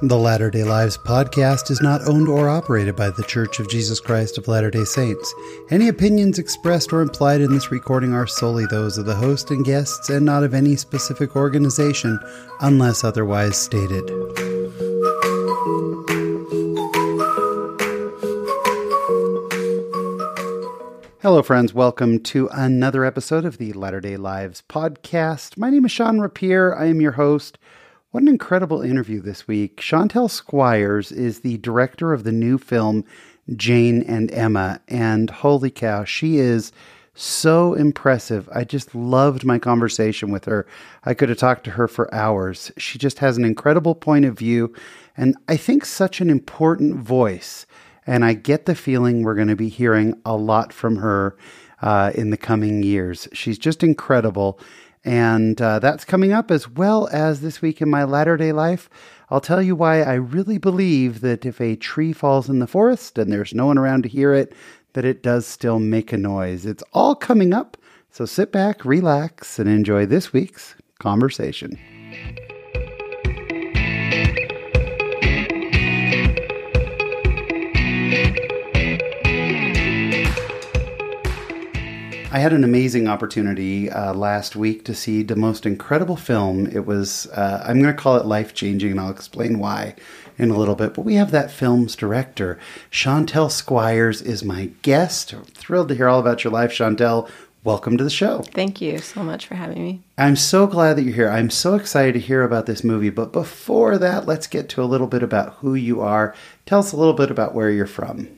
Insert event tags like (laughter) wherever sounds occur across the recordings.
The Latter day Lives podcast is not owned or operated by The Church of Jesus Christ of Latter day Saints. Any opinions expressed or implied in this recording are solely those of the host and guests and not of any specific organization unless otherwise stated. Hello, friends. Welcome to another episode of the Latter day Lives podcast. My name is Sean Rapier. I am your host. What an incredible interview this week. Chantelle Squires is the director of the new film Jane and Emma, and holy cow, she is so impressive. I just loved my conversation with her. I could have talked to her for hours. She just has an incredible point of view, and I think such an important voice. And I get the feeling we're going to be hearing a lot from her uh, in the coming years. She's just incredible. And uh, that's coming up as well as this week in my latter day life. I'll tell you why I really believe that if a tree falls in the forest and there's no one around to hear it, that it does still make a noise. It's all coming up. So sit back, relax, and enjoy this week's conversation. I had an amazing opportunity uh, last week to see the most incredible film. It was, uh, I'm going to call it life changing, and I'll explain why in a little bit. But we have that film's director. Chantelle Squires is my guest. Thrilled to hear all about your life, Chantelle. Welcome to the show. Thank you so much for having me. I'm so glad that you're here. I'm so excited to hear about this movie. But before that, let's get to a little bit about who you are. Tell us a little bit about where you're from.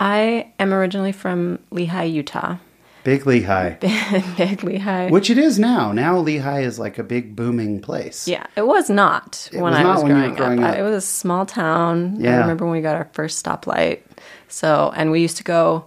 I am originally from Lehi, Utah. Big Lehi. (laughs) Big Lehi. Which it is now. Now Lehi is like a big booming place. Yeah, it was not It when was I not was when growing, growing up. up. It was a small town. Yeah. I remember when we got our first stoplight. So, and we used to go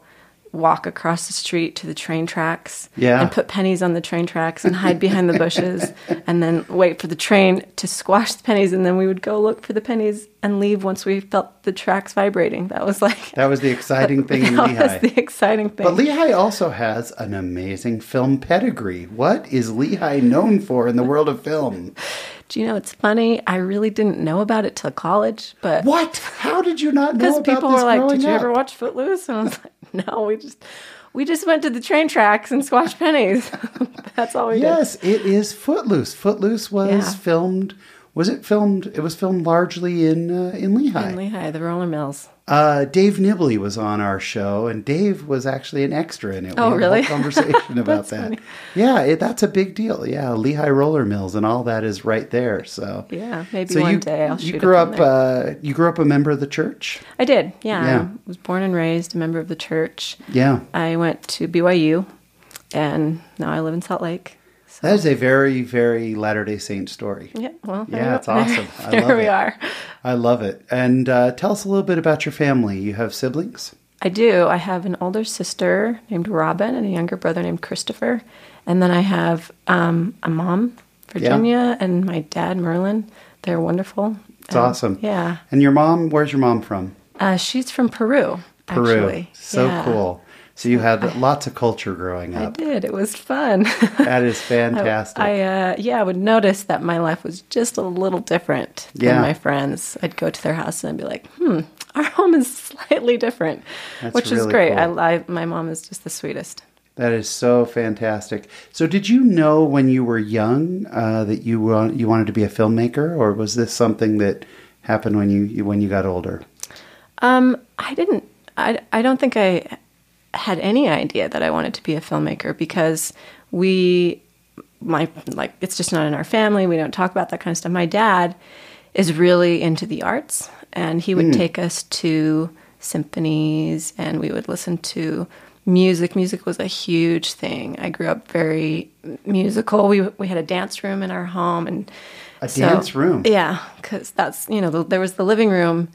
walk across the street to the train tracks Yeah. and put pennies on the train tracks and hide behind the bushes (laughs) and then wait for the train to squash the pennies and then we would go look for the pennies and leave once we felt the tracks vibrating. That was like That was the exciting thing in (laughs) that Lehi. was the exciting thing. But Lehi also has an amazing film pedigree. What is Lehi known for in the world of film? Do you know it's funny? I really didn't know about it till college, but What? How did you not know (laughs) because people this were like, "Did you up? ever watch Footloose?" And I was like, (laughs) "No, we just we just went to the train tracks and squashed (laughs) pennies. (laughs) That's all we did. Yes, it is Footloose. Footloose was Yeah. filmed. Was it filmed? It was filmed largely in uh, in Lehi. In Lehi, the roller mills. Uh, Dave Nibley was on our show, and Dave was actually an extra in it. We Oh, had a really? whole (laughs) conversation about that. funny. Yeah, it, that's a big deal. Yeah, Lehi Roller Mills and all that is right there. So Yeah, maybe so one you, day I'll you shoot grew up. Uh, you grew up a member of the church. I did. Yeah, yeah. I was born and raised a member of the church. Yeah, I went to BYU, and now I live in Salt Lake. So that is a very very Latter Day Saint story. yeah, well, Yeah, it's (laughs) awesome. I there love we it. are. I love it. And uh, tell us a little bit about your family. You have siblings. I do. I have an older sister named Robin and a younger brother named Christopher. And then I have um, a mom, Virginia, and my dad, Merlin. They're wonderful. It's awesome. Yeah. And your mom? Where's your mom from? Uh, she's from Peru, Peru. actually. So Yeah. cool. So you had lots of culture growing up. I did. It was fun. That is (laughs) fantastic. I uh, yeah, I would notice that my life was just a little different Yeah. than my friends. I'd go to their house and I'd be like, "Hmm, our (laughs) home is slightly different," That's which is great. cool. I, I my mom is just the sweetest. That is so fantastic. So, did you know when you were young uh, that you wa- you wanted to be a filmmaker, or was this something that happened when you when you got older? Um, I didn't. I I don't think I had any idea that I wanted to be a filmmaker because we, my like, it's just not in our family. We don't talk about that kind of stuff. My dad is really into the arts, and he would hmm. take us to symphonies, and we would listen to music. Music was a huge thing. I grew up very musical. We we had a dance room in our home, and A dance room? Yeah, because that's you know the, there was the living room,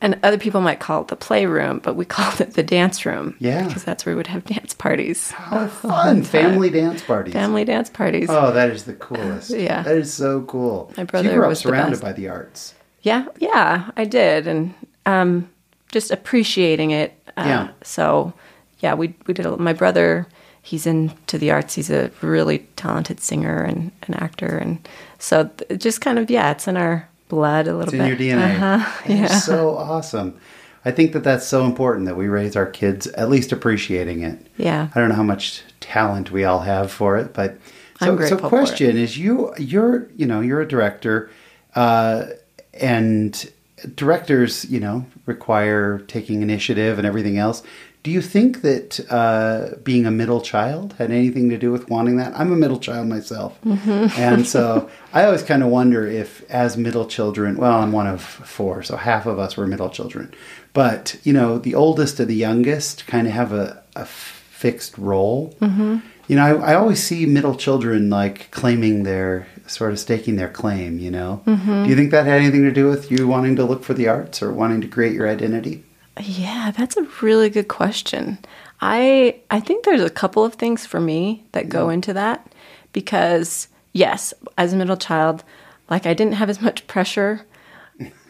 and other people might call it the playroom, but we called it the dance room. Yeah. because that's where we would have (laughs) dance parties, Oh, fun! (laughs) Family dance parties. family dance parties. Oh, that is the coolest. (laughs) Yeah. that is so cool. My So brother you grew up surrounded by the arts. Yeah, yeah, I did, and um, just appreciating it. Uh, Yeah. So, yeah, we we did. A, my brother, he's into the arts. He's a really talented singer and an actor, and so th- just kind of yeah, it's in our blood a little It's bit. in your DNA. Uh-huh. (laughs) Yeah. so awesome. I think that that's so important that we raise our kids at least appreciating it. Yeah. I don't know how much talent we all have for it, but so, I'm so grateful for question is you you're you know you're a director, uh, and directors you know require taking initiative and everything else. Do you think that uh, being a middle child had anything to do with wanting that? I'm a middle child myself, and so (laughs) I always kind of wonder if, as middle children, well, I'm one of four, so half of us were middle children, but you know, the oldest and the youngest kind of have a, a fixed role. Mm-hmm. You know, I, I always see middle children like claiming their sort of staking their claim. You know, Mm-hmm. do you think that had anything to do with you wanting to look for the arts or wanting to create your identity? Yeah, that's a really good question. I I think there's a couple of things for me that go mm-hmm. into that because yes, as a middle child, like I didn't have as much pressure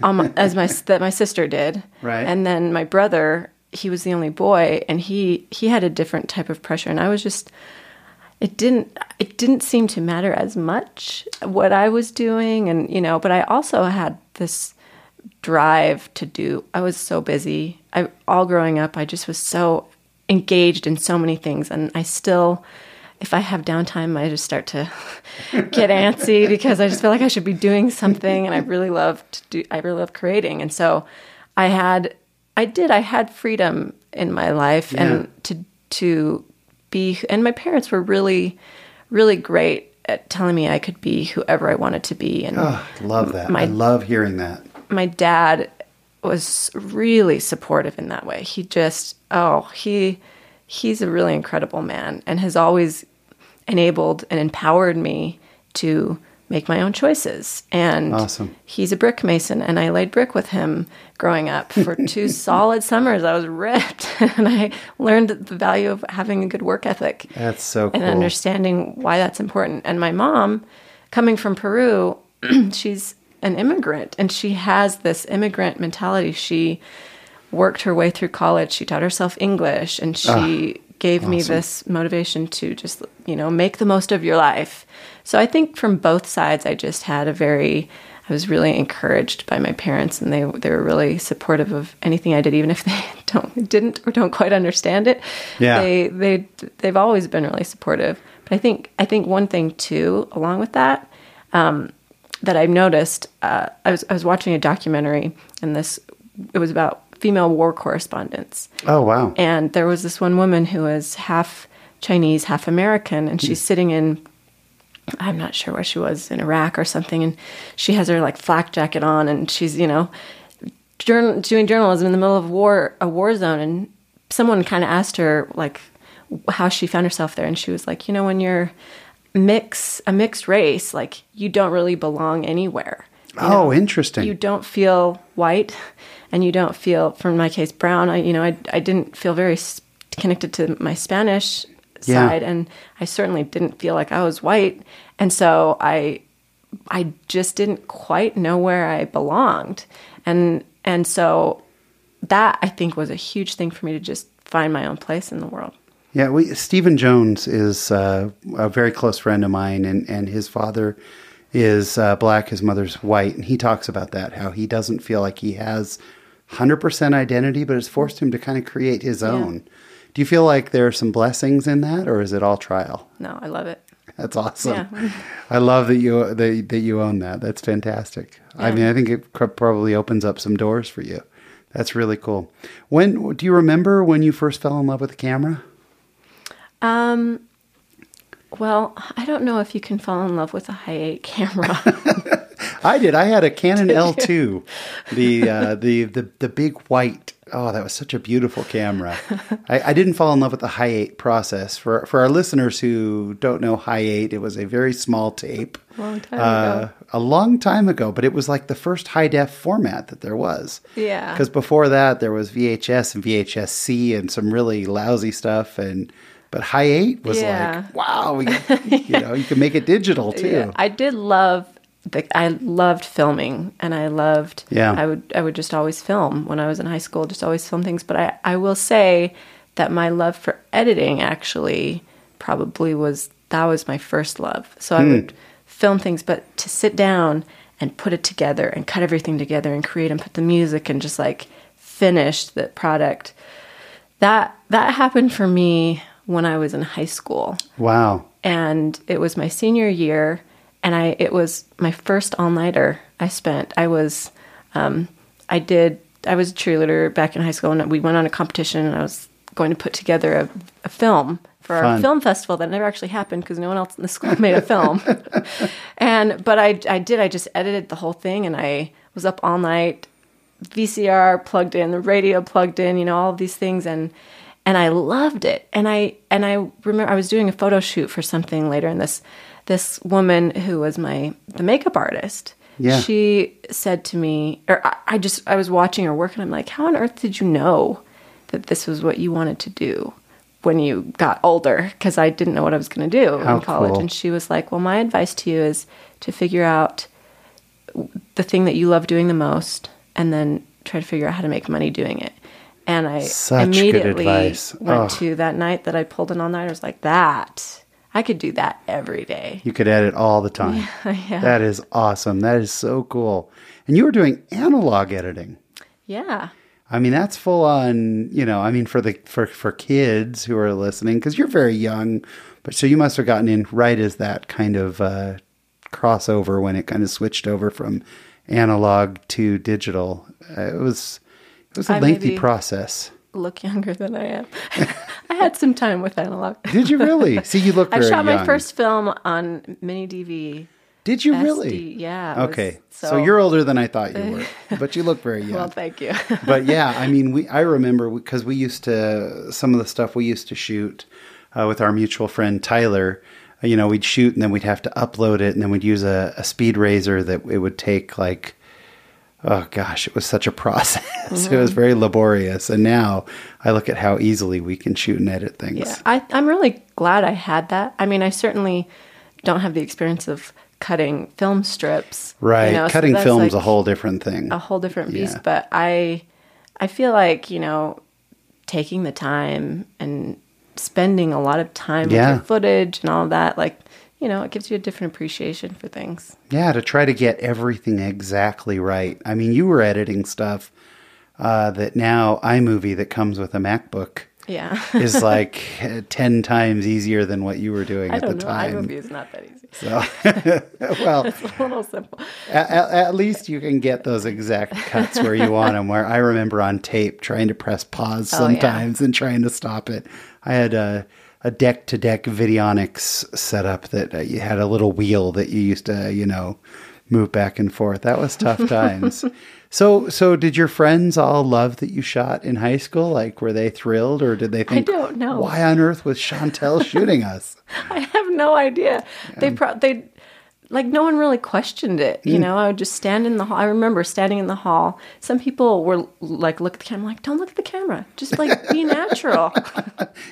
on my, as my (laughs) that my sister did. Right. And then my brother, he was the only boy and he he had a different type of pressure and I was just it didn't it didn't seem to matter as much what I was doing and you know, but I also had this drive to do. I was so busy. I all growing up, I just was so engaged in so many things and I still if I have downtime, I just start to (laughs) get antsy (laughs) because I just feel like I should be doing something and I really love to do I really love creating. And so I had I did I had freedom in my life Yeah. and to to be and my parents were really really great at telling me I could be whoever I wanted to be and Oh, love that. My- I love hearing that. My dad was really supportive in that way. He just oh, he he's a really incredible man and has always enabled and empowered me to make my own choices. And Awesome. he's a brick mason and I laid brick with him growing up for (laughs) two solid summers. I was ripped (laughs) and I learned the value of having a good work ethic That's so cool. and understanding why that's important. And my mom, coming from Peru, (clears throat) she's an immigrant and she has this immigrant mentality. She worked her way through college, she taught herself English, and she gave me this motivation to just, you know, make the most of your life. So I think from both sides, I just had a very, I was really encouraged by my parents, and they they were really supportive of anything I did, even if (laughs) they don't didn't or don't quite understand it. Yeah. They they they've always been really supportive. But I think I think one thing too, along with that, um, that I've noticed, uh, I was I was watching a documentary, and this it was about female war correspondents, oh, wow. and there was this one woman who was half Chinese, half American, and she's sitting in. I'm not sure where she was in Iraq or something, and she has her like flak jacket on, and she's you know, journal, doing journalism in the middle of war, a war zone, and someone kind of asked her like how she found herself there, and she was like, you know, when you're mix a mixed race, like you don't really belong anywhere. Oh, know, interesting. you don't feel white and you don't feel for my case brown i you know i, I didn't feel very connected to my spanish Yeah. side and i certainly didn't feel like i was white and so i i just didn't quite know where i belonged and and so that i think was a huge thing for me to just find my own place in the world Yeah, we, Stephen Jones is uh, a very close friend of mine, and, and his father is uh, black, his mother's white, and he talks about that how he doesn't feel like he has hundred percent identity, but it's forced him to kind of create his own. Do you feel like there are some blessings in that, or is it all trial? no i love it That's awesome. Yeah. (laughs) I love that you that, that you own that. That's fantastic. I mean, I think it cr- probably opens up some doors for you. That's really cool. When do you remember when you first fell in love with the camera? Um well i don't know if you can fall in love with a high eight camera (laughs) I did. I had a Canon (laughs) L2, the uh, the the the big white. Oh, that was such a beautiful camera. (laughs) I, I didn't fall in love with the high eight process. For for our listeners who don't know high eight, it was a very small tape. Long time uh, ago. A long time ago, but it was like the first high def format that there was. Yeah. Because before that, there was VHS and VHS C and some really lousy stuff and. But high eight was Yeah. like, wow, (laughs) you know, you can make it digital too. Yeah, I did love the I loved filming and I loved Yeah. I would I would just always film when I was in high school, just always film things. But I, I will say that my love for editing actually probably was that was my first love. So I hmm. would film things, but to sit down and put it together and cut everything together and create and put the music and just like finish the product. That that happened for me when I was in high school. Wow. and it was my senior year and i it was my first all-nighter i spent. I was um, i did i was a cheerleader back in high school and we went on a competition and i was going to put together a, a film for our film festival that never actually happened because no one else in the school (laughs) made a film. (laughs) And but i i did i just edited the whole thing and i was up all night VCR plugged in, the radio plugged in, you know, all of these things and and I loved it. And I and I remember I was doing a photo shoot for something later and this this woman who was my the makeup artist. Yeah. She said to me or I, I just I was watching her work and I'm like, How on earth did you know that this was what you wanted to do when you got older? Because I didn't know what I was gonna do How in college. cool. And she was like, Well my advice to you is to figure out the thing that you love doing the most and then try to figure out how to make money doing it. And I Such immediately went Oh. to that night that I pulled an all nighter. I was like, that I could do that every day. You could edit all the time. (laughs) Yeah. That is awesome. That is so cool. And you were doing analog editing. Yeah. I mean, that's full on, you know, I mean for the for for kids who are listening cuz you're very young, but so you must have gotten in right as that kind of uh crossover when it kind of switched over from analog to digital. Uh, it was it was a I lengthy process. Look younger than I am. (laughs) I had some time with analog. Did you really? (laughs) See, you look I shot my first film on mini DV. Did you SD. really? Yeah. Okay. So, you're older than I thought you were, (laughs) but you look very young. Well, thank you. but yeah, I mean, we I remember because we used to some of the stuff we used to shoot uh, with our mutual friend Tyler. You know, we'd shoot and then we'd have to upload it, and then we'd use a, a Speed Razor that it would take like, oh gosh, it was such a process. (laughs) it was mm-hmm. very laborious. And now I look at how easily we can shoot and edit things. Yeah, I, I'm really glad I had that. I mean, I certainly don't have the experience of cutting film strips. you Right, know, so cutting that's film's a whole different thing. a whole different beast. Yeah. But I, I feel like you know, taking the time and spending a lot of time Yeah. with your footage and all that, like you know, it gives you a different appreciation for things. Yeah, to try to get everything exactly right. I mean, you were editing stuff uh, that now iMovie that comes with a MacBook Yeah, (laughs) is like 10 times easier than what you were doing I at the know. time. iMovie is not that easy. So, (laughs) well, (laughs) It's a little simple. at, at- least you can get those exact cuts where you want them. Where I remember on tape trying to press pause Oh, yeah. sometimes and trying to stop it. I had a, a deck to deck Videonics setup that uh, you had a little wheel that you used to, you know, move back and forth. That was tough (laughs) times. so, so did your friends all love that you shot in high school? Like, were they thrilled, or did they think, I don't know. why on earth was Chantelle shooting us? (laughs) I have no idea. They pro- they like no one really questioned it. You mm. know, I would just stand in the hall. I remember standing in the hall. Some people were like, "Look at the camera." Like, don't look at the camera. Just like be natural. (laughs)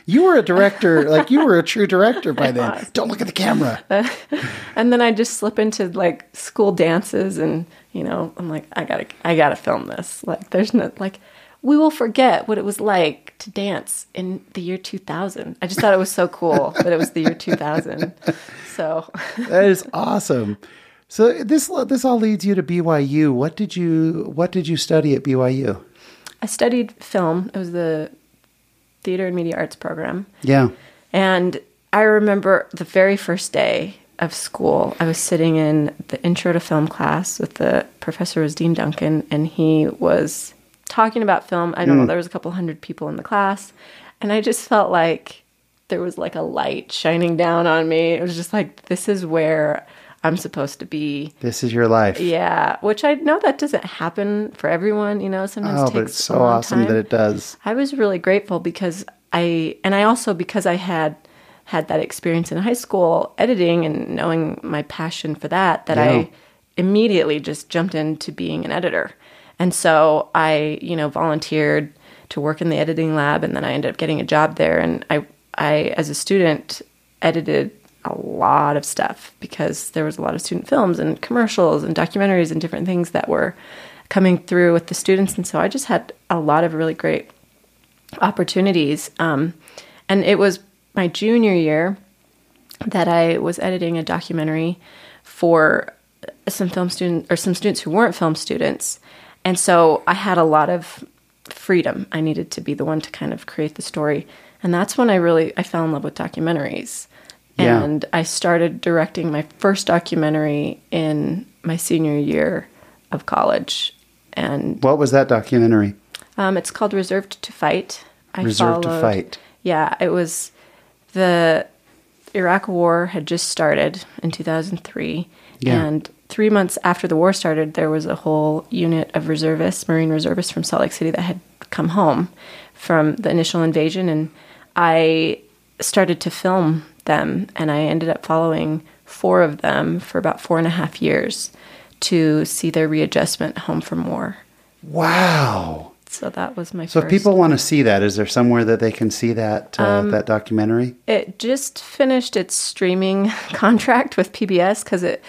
You were a director, like you were a true director by (laughs) then. Don't look at the camera. (laughs) and then I just slip into like school dances, and you know, I'm like, I gotta, I gotta film this. Like, there's no like. We will forget what it was like to dance in the year 2000. I just thought it was so cool (laughs) that it was the year 2000. So, (laughs) That is awesome. So this this all leads you to BYU. What did you what did you study at BYU? I studied film. It was the theater and media arts program. Yeah. And I remember the very first day of school, I was sitting in the intro to film class with the professor was Dean Duncan, and he was talking about film. I don't know, mm. there was a couple hundred people in the class, and I just felt like there was like a light shining down on me. It was just like this is where I'm supposed to be. This is your life. Yeah, which I know that doesn't happen for everyone. You know, sometimes Oh, takes but it's a so long awesome time. that it does. I was really grateful because I and I also because I had had that experience in high school editing and knowing my passion for that that Yeah. I immediately just jumped into being an editor. And so I, you know, volunteered to work in the editing lab and then I ended up getting a job there. And I I as a student edited a lot of stuff because there was a lot of student films and commercials and documentaries and different things that were coming through with the students. And so I just had a lot of really great opportunities. Um, and it was my junior year that I was editing a documentary for some film student or some students who weren't film students, and so I had a lot of freedom. I needed to be the one to kind of create the story, and that's when I really I fell in love with documentaries. Yeah. And I started directing my first documentary in my senior year of college, and What was that documentary? um, it's called Reserved to Fight. I Reserved to Fight. Yeah, it was the Iraq War had just started in 2003. Yeah. And three months after the war started, there was a whole unit of reservists, Marine reservists from Salt Lake City that had come home from the initial invasion. And I started to film them, and I ended up following four of them for about four and a half years to see their readjustment home from war. Wow. So that was my So first. if people want to see that, is there somewhere that they can see that uh, Um, that documentary? it just finished its streaming (laughs) contract with PBS because it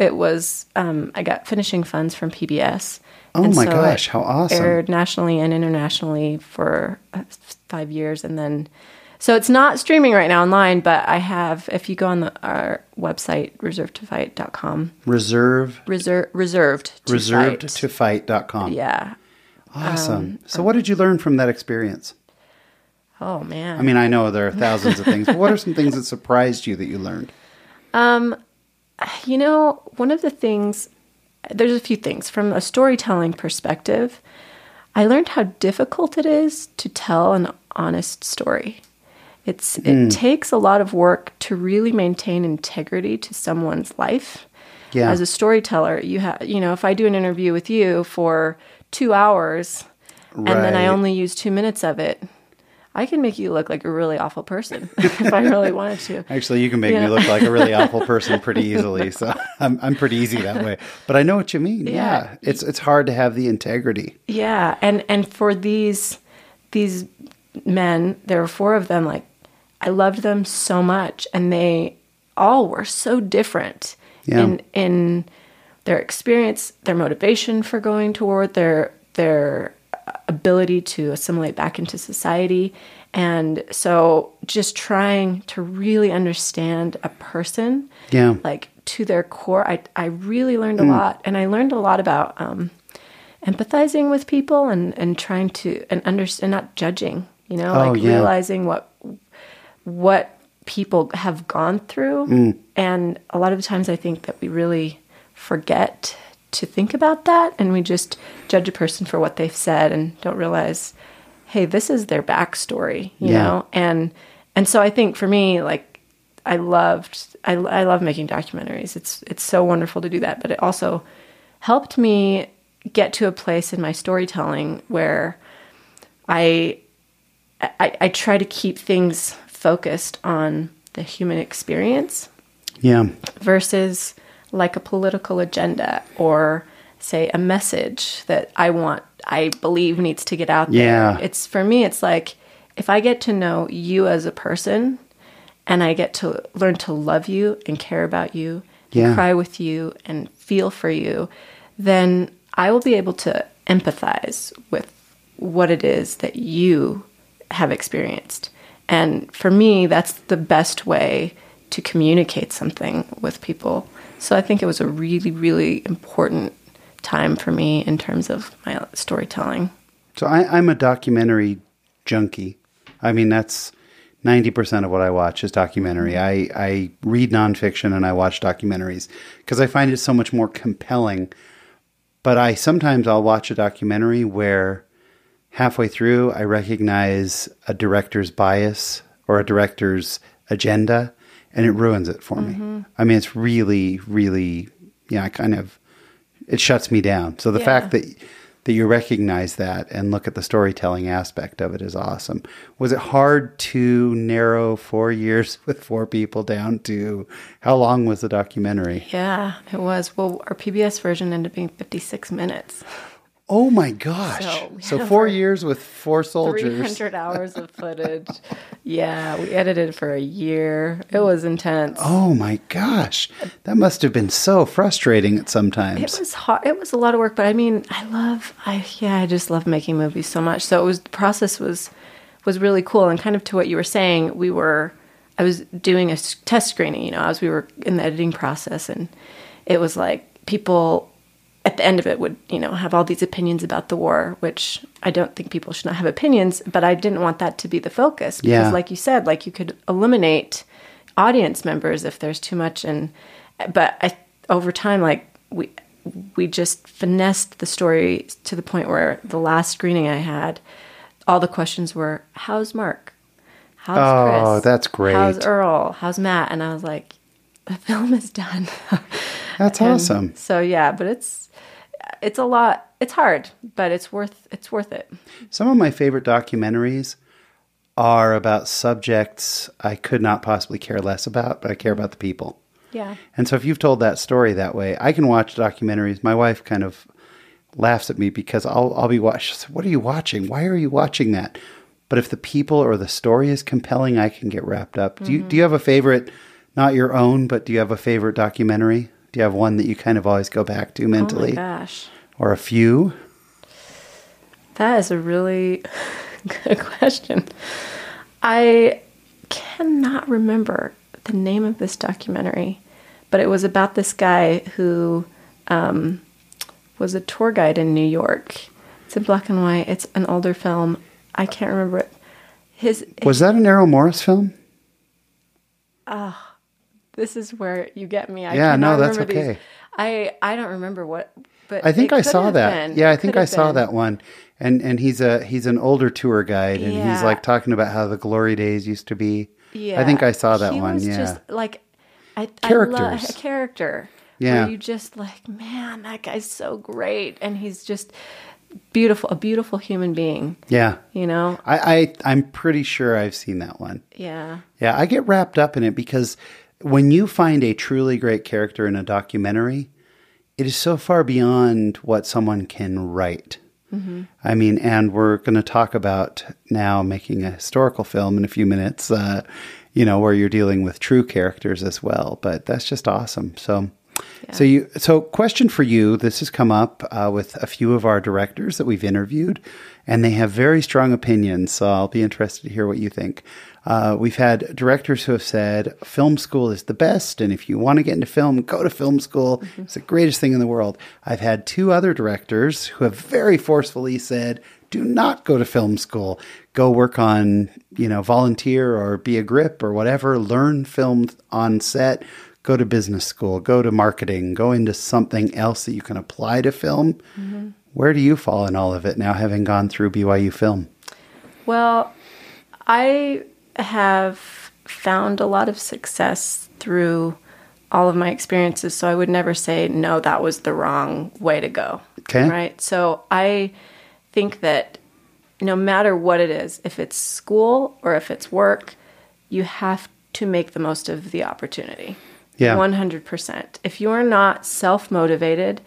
it was um, I got finishing funds from PBS. Oh And my so gosh, how awesome. Aired nationally and internationally for uh, five years, and then so it's not streaming right now online. But I have if you go on the, our website reservedtofight.com, Reserve reserve reserved to reserved fight. to fight.com. yeah. Awesome. Um, so what did you learn from that experience? Oh man. I mean, I know there are thousands of things, but what are some things that surprised you that you learned? (laughs) You know, one of the things, there's a few things. From a storytelling perspective, I learned how difficult it is to tell an honest story. It's it hmm. takes a lot of work to really maintain integrity to someone's life. Yeah. As a storyteller, you have you know, if I do an interview with you for 2 hours and then I only use 2 minutes of it, I can make you look like a really awful person (laughs) if I really wanted to. Actually, you can make me look like a really awful person (laughs) pretty easily. So I'm, I'm pretty easy that way. But I know what you mean. Yeah. Yeah. It's it's hard to have the integrity. Yeah, and and for these these men, there were four of them. Like I loved them so much, and they all were so different Yeah. in in their experience, their motivation for going to war, their their ability to assimilate back into society. And so just trying to really understand a person Yeah. like to their core. I I really learned a lot, and I learned a lot about um, empathizing with people and and trying to and understand, not judging. You know, Oh, like yeah. realizing what what people have gone through, and a lot of the times I think that we really forget to think about that, and we just judge a person for what they've said and don't realize, hey, this is their backstory. You Yeah. know, and and so I think for me, like I loved I, I love making documentaries. It's it's so wonderful to do that, but it also helped me get to a place in my storytelling where I I, I try to keep things focused on the human experience Yeah. versus like a political agenda or say a message that I want I believe needs to get out there. Yeah. It's for me it's like if I get to know you as a person and I get to learn to love you and care about you Yeah. and cry with you and feel for you, then I will be able to empathize with what it is that you have experienced. And for me, that's the best way to communicate something with people. So I think it was a really, really important time for me in terms of my storytelling. So I, I'm a documentary junkie. I mean, that's 90% of what I watch is documentary. Mm-hmm. I, I read nonfiction and I watch documentaries because I find it so much more compelling. But I sometimes I'll watch a documentary where halfway through I recognize a director's bias or a director's agenda and it ruins it for me. Mm-hmm. I mean, it's really, really, yeah, I kind of, it shuts me down. So the Yeah. fact that that you recognize that and look at the storytelling aspect of it is awesome. Was it hard to narrow four years (laughs) with four people down to how long was the documentary? Yeah, it was. Well, our PBS version ended up being 56 minutes. Oh my gosh. So So, four years with four soldiers. 300 (laughs) hours of footage. yeah, we edited for a year. It was intense. Oh my gosh. That must have been so frustrating at some It was hard. It was a lot of work, but I mean, I love. I yeah, I just love making movies so much. So it was the process was was really cool, and kind of to what you were saying, we were. I was doing a test screening, you know, as we were in the editing process, and it was like people at the end of it would you know have all these opinions about the war which i don't think people should not have opinions but i didn't want that to be the focus because Yeah. like you said like you could eliminate audience members if there's too much and but i over time like we we just finessed the story to the point where the last screening i had all the questions were how's mark how's Oh, chris that's great. how's earl how's matt and i was like the film is done That's (laughs) And awesome. So yeah, but it's it's a lot. It's hard, but it's worth it's worth it. Some of my favorite documentaries are about subjects I could not possibly care less about, but I care about the people. Yeah. And so if you've told that story that way, I can watch documentaries. My wife kind of laughs at me because I'll I'll be watching. What are you watching? Why are you watching that? But if the people or the story is compelling, I can get wrapped up. Do you mm-hmm. do you have a favorite, not your own, but do you have a favorite documentary? Do you have one that you kind of always go back to mentally? Oh my gosh, or a few? that is a really (laughs) good question. I cannot remember the name of this documentary, but it was about this guy who um, was a tour guide in New York. It's in black and white. It's an older film. I can't remember it. His Was that an Errol Morris film? This is where you get me. I Yeah, no, cannot that's remember these. okay. I I don't remember what, but I think it I saw that. been. Yeah, I think I saw been. that one. And and he's a he's an older tour guide, and he's like talking about how the glory days used to be. Yeah, I think I saw that he one. Was yeah, just like I, I Characters. love a character. Yeah. where you just like, man, that guy's so great, and he's just beautiful, a beautiful human being. yeah. You know, I, I I'm pretty sure I've seen that one. yeah, Yeah, I get wrapped up in it because when you find a truly great character in a documentary, it is so far beyond what someone can write. I mean, and we're going to talk about now making a historical film in a few minutes, uh, you know, where you're dealing with true characters as well. But that's just awesome. So, so you, so question for you. This has come up uh, with a few of our directors that we've interviewed, and they have very strong opinions. So I'll be interested to hear what you think. Uh, we've had directors who have said film school is the best, and if you want to get into film, go to film school. It's the greatest thing in the world. I've had two other directors who have very forcefully said, "Do not go to film school. Go work on, you know, volunteer or be a grip or whatever. Learn film on set. Go to business school. Go to marketing. Go into something else that you can apply to film." Mm-hmm. Where do you fall in all of it now, having gone through BYU Film? Well, I have found a lot of success through all of my experiences, so I would never say, no, that was the wrong way to go. Okay. Right? So I think that no matter what it is, if it's school or if it's work, you have to make the most of the opportunity. Yeah. 100%. If you are not self motivated,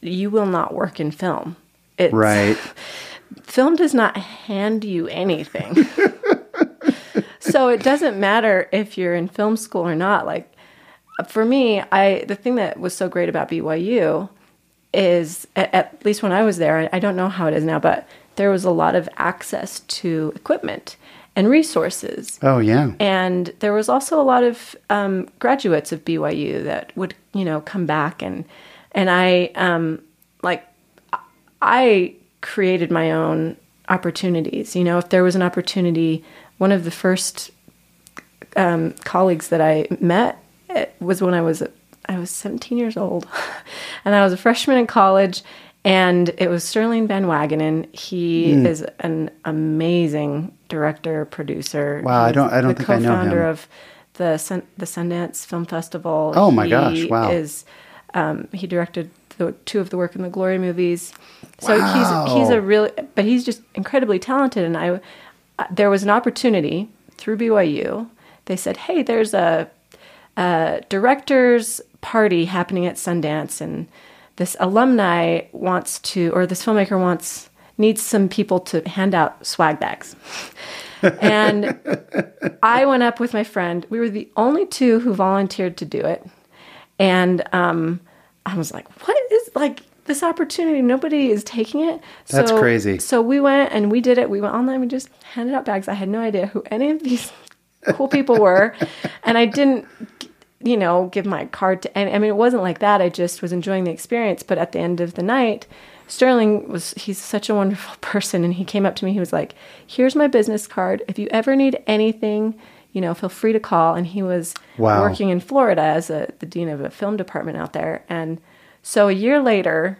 you will not work in film. It's, Right. (laughs) film does not hand you anything. (laughs) so it doesn't matter if you're in film school or not. Like for me, I the thing that was so great about BYU is at, at least when I was there, I, I don't know how it is now, but there was a lot of access to equipment and resources. Oh yeah. And there was also a lot of um, graduates of BYU that would, you know, come back and and I um, like I created my own opportunities. You know, if there was an opportunity, one of the first um, colleagues that I met was when I was I was 17 years old, (laughs) and I was a freshman in college. And it was Sterling Van Wagenen. He Hmm. is an amazing director, producer. Wow, I don't- I don't think I know him. co-founder of the Sun, the Sundance Film Festival. Oh my He gosh, wow. Is um, he directed the, two of the Work and the Glory movies? So Wow. he's he's a really, but he's just incredibly talented. And I, uh, there was an opportunity through BYU. They said, "Hey, there's a, a directors party happening at Sundance, and this alumni wants to, or this filmmaker wants." Needs some people to hand out swag bags. (laughs) and I went up with my friend. We were the only two who volunteered to do it. And um, I was like, what is like this opportunity? Nobody is taking it. That's so, crazy. So we went and we did it. We went online. We just handed out bags. I had no idea who any of these (laughs) cool people were. And I didn't, you know, give my card to. And I mean, it wasn't like that. I just was enjoying the experience. But at the end of the night, Sterling was he's such a wonderful (laughs) person, and he came up to me. He was like, "Here's my business card. If you ever need anything." You know, feel free to call. And he was Wow. working in Florida as a, the dean of a film department out there. And so a year later,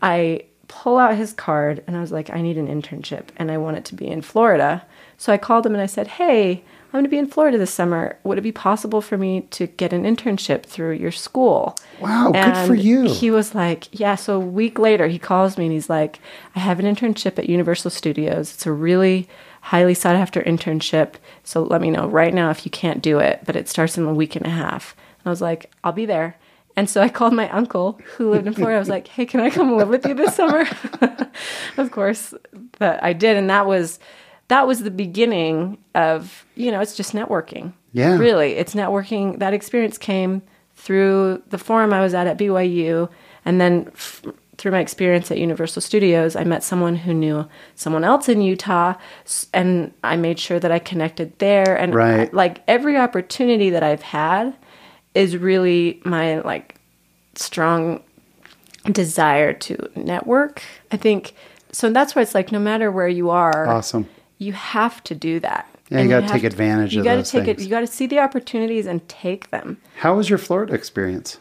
I pull out his card and I was like, I need an internship and I want it to be in Florida. So I called him and I said, Hey, I'm going to be in Florida this summer. Would it be possible for me to get an internship through your school? Wow, good for you. He was like, Yeah. So a week later, he calls me and he's like, I have an internship at Universal Studios. It's a really highly sought after internship. So let me know right now if you can't do it, but it starts in a week and a half. And I was like, I'll be there. And so I called my uncle who lived in Florida. I was like, "Hey, can I come live with you this summer?" (laughs) of course, but I did, and that was that was the beginning of you know it's just networking. Yeah. really, it's networking. That experience came through the forum I was at at BYU, and then f- through my experience at Universal Studios, I met someone who knew someone else in Utah, and I made sure that I connected there. And Right. like every opportunity that I've had is really my like strong desire to network. I think so. That's why it's like no matter where you are, Awesome. You have to do that. Yeah, you gotta have take to- advantage you of gotta take things. it. You got to see the opportunities and take them. How was your Florida experience?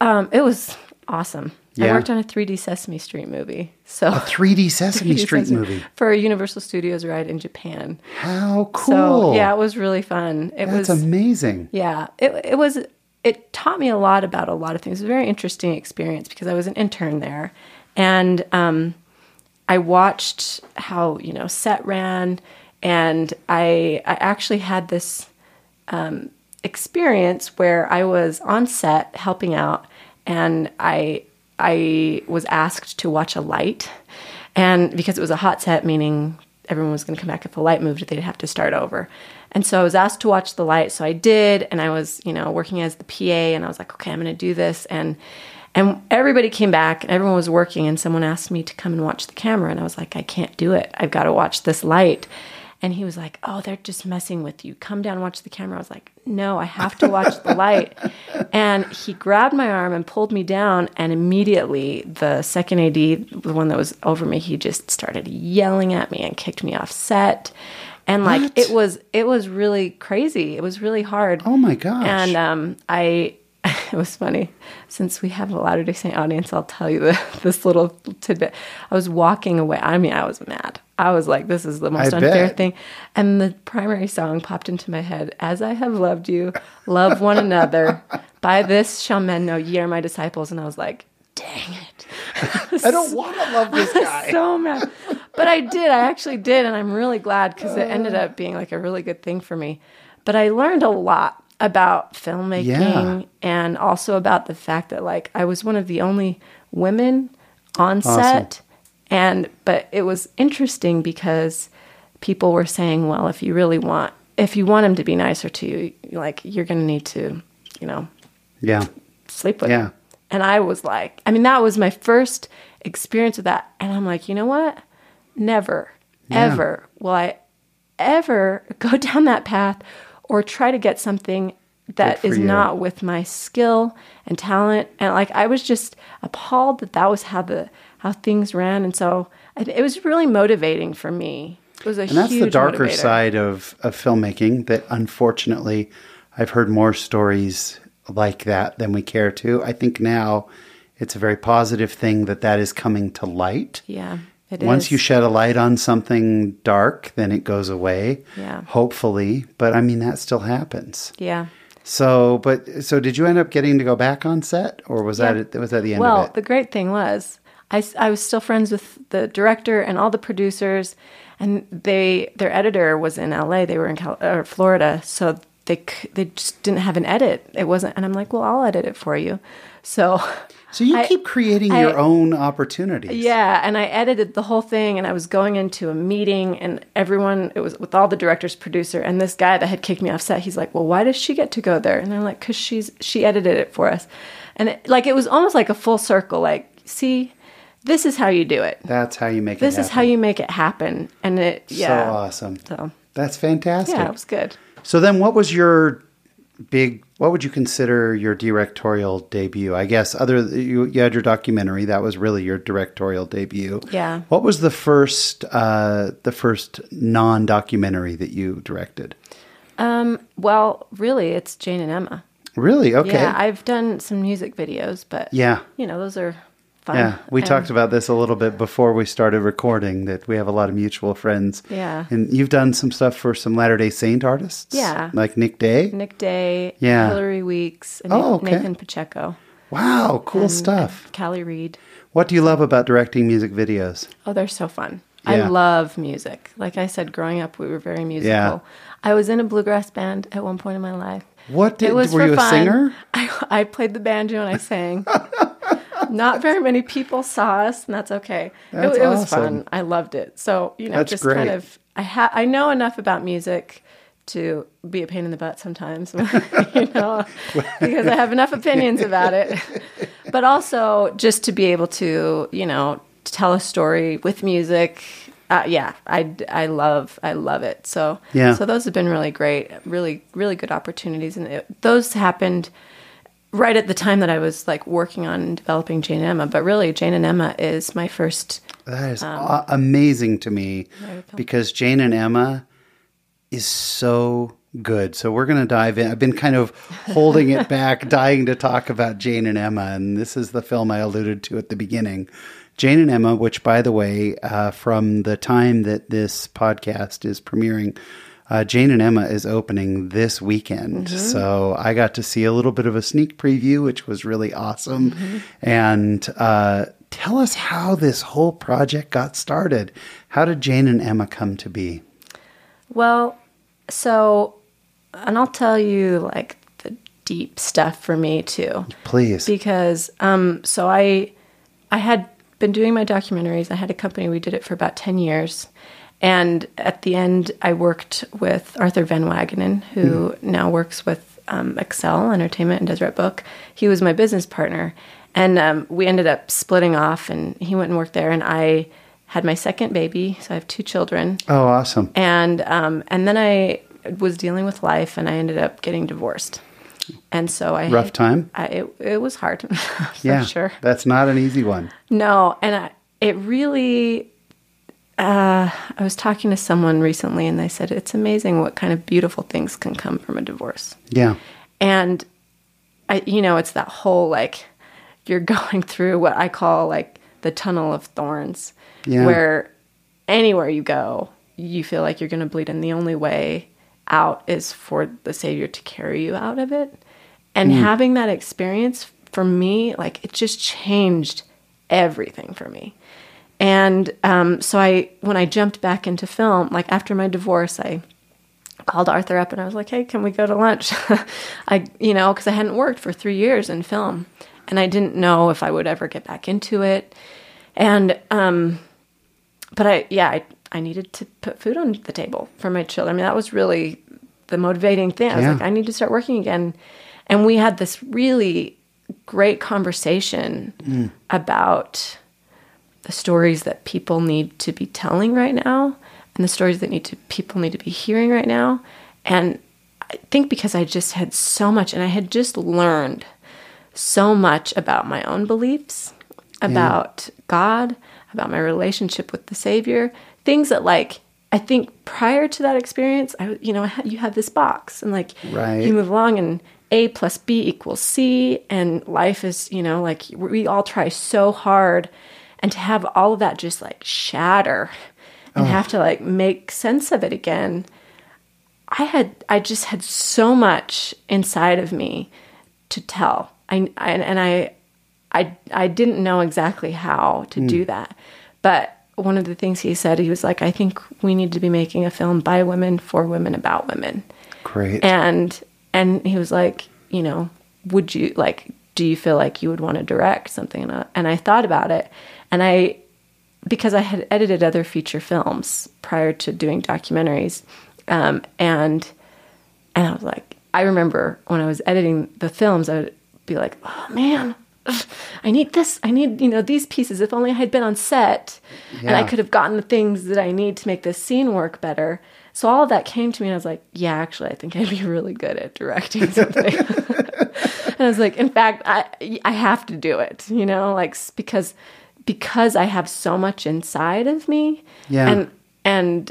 Um, it was awesome. I worked on a 3D Sesame Street movie. So A 3D (laughs) Sesame 3D Street Sesame- movie. for a Universal Studios ride in Japan. How cool. So yeah, it was really fun. It That's was amazing. Yeah, it it was. It taught me a lot about a lot of things. It was a very interesting experience because I was an intern there, and um, I watched how you know set ran, and I I actually had this um, experience where I was on set helping out, and I I was asked to watch a light, and because it was a hot set, meaning everyone was going to come back if the light moved, they'd have to start over. And so I was asked to watch the light, so I did, and I was you know working as the PA, and I was like, okay, I'm going to do this, and and everybody came back, and everyone was working, and someone asked me to come and watch the camera, and I was like, I can't do it. I've got to watch this light. And he was like, "Oh, they're just messing with you. Come down and watch the camera." I was like, "No, I have to watch the light." (laughs) And he grabbed my arm and pulled me down, and immediately the second AD, the one that was over me, he just started yelling at me and kicked me off set. And like What? it was it was really crazy. It was really hard. Oh my gosh. And um, I, (laughs) it was funny. Since we have a Latter Day Saint audience, I'll tell you the, (laughs) this little tidbit. I was walking away. I mean, I was mad. I was like, "This is the most I unfair bet. thing." And the primary song popped into my head: "As I have loved you, love one another. By this shall men know ye are my disciples." And I was like, "Dang it!" (laughs) I don't want to love this guy. so mad. But I did. I actually did, and I'm really glad because it ended up being like a really good thing for me. But I learned a lot about filmmaking Yeah. and also about the fact that like I was one of the only women on set and but it was interesting because people were saying, well, if you really want if you want him to be nicer to you, like you're going to need to, you know, yeah. sleep with Yeah. him. And I was like, I mean, that was my first experience with that. And I'm like, you know what? Never, Yeah. ever will I ever (laughs) go down that path or try to get something that is you. not with my skill and talent. And like, I was just appalled that that was how the how things ran. And so it was really motivating for me. It was a And that's the darker motivator. side of, of filmmaking that unfortunately I've heard more stories like that than we care to. I think now it's a very positive thing that that is coming to light. Yeah, it is. Once you shed a light on something dark, then it goes away. Yeah. Hopefully. But I mean, that still happens. yeah. So, but so did you end up getting to go back on set or was Yeah. that was that the end well, of it? Well, the great thing was, I, I was still friends with the director and all the producers, and they their editor was in L.A. They were in Cal- or Florida, so they they just didn't have an edit. It wasn't, and I'm like, well, I'll edit it for you. So so you I- keep creating I- your own opportunities. yeah, and I edited the whole thing, and I was going into a meeting, and everyone, it was with all the directors, producer, and this guy that had kicked me off set. He's like, "Well, why does she get to go there?" And I'm like, "Cause she's she edited it for us," and it, like it was almost like a full circle. Like, see, this is how you do it. That's how you make it This is how you make it happen, and it yeah. So awesome. So That's fantastic. yeah, it was good. So then what was your big what would you consider your directorial debut? I guess other you, you had your documentary that was really your directorial debut. Yeah. What was the first uh, the first non documentary that you directed? Um, well, really, it's Jane and Emma. Really? Okay. Yeah, I've done some music videos, but Yeah. you know, those are fun. Yeah, we And- talked about this a little bit before we started recording that we have a lot of mutual friends. Yeah. And you've done some stuff for some Latter day Saint artists? Yeah. Like Nik Day? Nik Day, Yeah. Hilary Weeks, and Oh, okay. Nathan Pacheco, Wow, cool and stuff. Callie Reed. What do you love about directing music videos? Oh, they're so fun. Yeah. I love music. Like I said, growing up, we were very musical. Yeah. I was in a bluegrass band at one point in my life. What did, it was were for you a fun. singer? (laughs) I, I played the banjo and I sang. (laughs) (laughs) Not very many people saw us, and that's okay. That's it, it was awesome. fun. I loved it. So you know, That's just great. kind of I ha- I know enough about music to be a pain in the butt sometimes, (laughs) you know, (laughs) because I have enough opinions about it. But also just to be able to, you know, tell a story with music. Uh, yeah, I, I love I love it. So Yeah. so those have been really great, really really good opportunities, and it, those happened right at the time that I was like working on developing Jane and Emma. But really, Jane and Emma is my first. That is Um, a- amazing to me because Jane and Emma is so good. So we're going to dive in. I've been kind of holding it back, (laughs) dying to talk about Jane and Emma, and this is the film I alluded to at the beginning. Jane and Emma, which, by the way, uh, from the time that this podcast is premiering, uh, Jane and Emma is opening this weekend. So I got to see a little bit of a sneak preview, which was really awesome. And uh, tell us how this whole project got started. How did Jane and Emma come to be? Well, so, and I'll tell you like the deep stuff for me too. Please. because um, so I I had been doing my documentaries. I had a company. We did it for about ten years, and at the end, I worked with Arthur Van Wagenen, who now works with um, Excel Entertainment and Deseret Book. He was my business partner, and um, we ended up splitting off. And he went and worked there, and I had my second baby. So I have two children oh, awesome. and um, and then I was dealing with life, and I ended up getting divorced. And so I Rough time? I, it it was hard, (laughs) for yeah. sure. That's not an easy one. No, and I, it really. Uh, I was talking to someone recently, and they said it's amazing what kind of beautiful things can come from a divorce. Yeah. And I, you know, it's that whole like you're (laughs) going through what I call like the tunnel of thorns, Yeah. where anywhere you go, you feel like you're going to bleed, and the only way out is for the Savior to carry you out of it. And having that experience for me, like it just changed everything for me. And um, so I, when I jumped back into film, like after my divorce, I called Arthur up and I was like, "Hey, can we go to lunch?" (laughs) I, you know, because I hadn't worked for three years in film, and I didn't know if I would ever get back into it. And, um, but I, yeah, I, I needed to put food on the table for my children. I mean, that was really the motivating thing. I was Yeah. like, I need to start working again. And we had this really great conversation about the stories that people need to be telling right now and the stories that need to people need to be hearing right now and i think because i just had so much and i had just learned so much about my own beliefs about god about my relationship with the savior things that like i think prior to that experience i you know I had, you have this box and like Right. you move along and a plus b equals c and life is you know like we all try so hard and to have all of that just like shatter and have to like make sense of it again i had i just had so much inside of me to tell. I, I and i i i didn't know exactly how to do hmm. that. But one of the things he said he was like i think we need to be making a film by women for women about women. Great. and and he was like you know would you like do you feel like you would want to direct something? And I, and I thought about it and i because i had edited other feature films prior to doing documentaries um, and and i was like i remember when i was editing the films i would be like oh man I need this. I need, you know, these pieces. If only I had been on set and I could have gotten the things that I need to make this scene work better. So all of that came to me and I was like, yeah, actually, I think I'd be really good at directing (laughs) something. (laughs) and I was like, in fact, I I have to do it, you know, like because because I have so much inside of me. Yeah. And and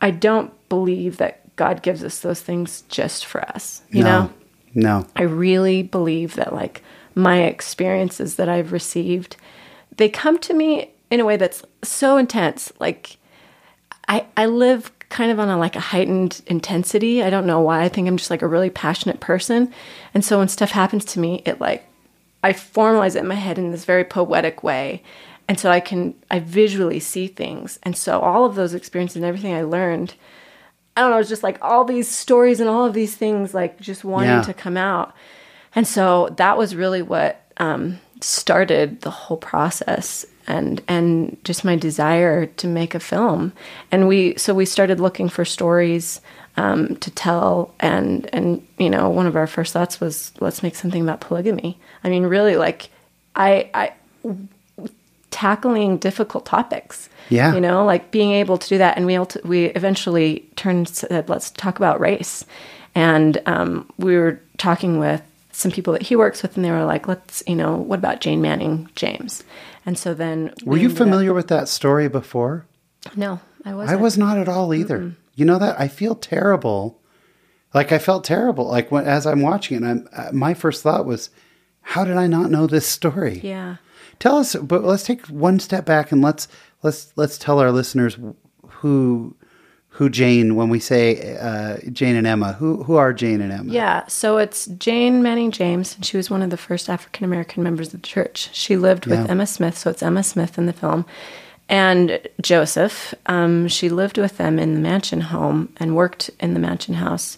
I don't believe that God gives us those things just for us, you no, know? no. I really believe that like my experiences that I've received, they come to me in a way that's so intense. Like I I live kind of on a like a heightened intensity. I don't know why. I think I'm just like a really passionate person. And so when stuff happens to me, it like I formalize it in my head in this very poetic way. And so I can I visually see things. And so all of those experiences and everything I learned I don't know, it's just like all these stories and all of these things like just wanting Yeah. to come out. And so that was really what um, started the whole process and and just my desire to make a film. And we so we started looking for stories um, to tell and and you know one of our first thoughts was let's make something about polygamy. I mean really like I I tackling difficult topics. Yeah. You know, like being able to do that. And we, ulti- we eventually turned, said, let's talk about race. And um, we were talking with some people that he works with, and they were like, let's, you know, what about Jane Manning James? And so then. Were we you ended up- familiar with that story before? No, I I wasn't. was not at all either. You know that I feel terrible. Like I felt terrible. Like when as I'm watching it, I'm uh, my first thought was, how did I not know this story? Yeah. Tell us, but let's take one step back and let's let's let's tell our listeners who who Jane when we say uh, Jane and Emma. Who who are Jane and Emma? Yeah, so it's Jane Manning James, and she was one of the first African American members of the church. She lived with Yeah. Emma Smith, so it's Emma Smith in the film. And Joseph, um, she lived with them in the mansion home and worked in the mansion house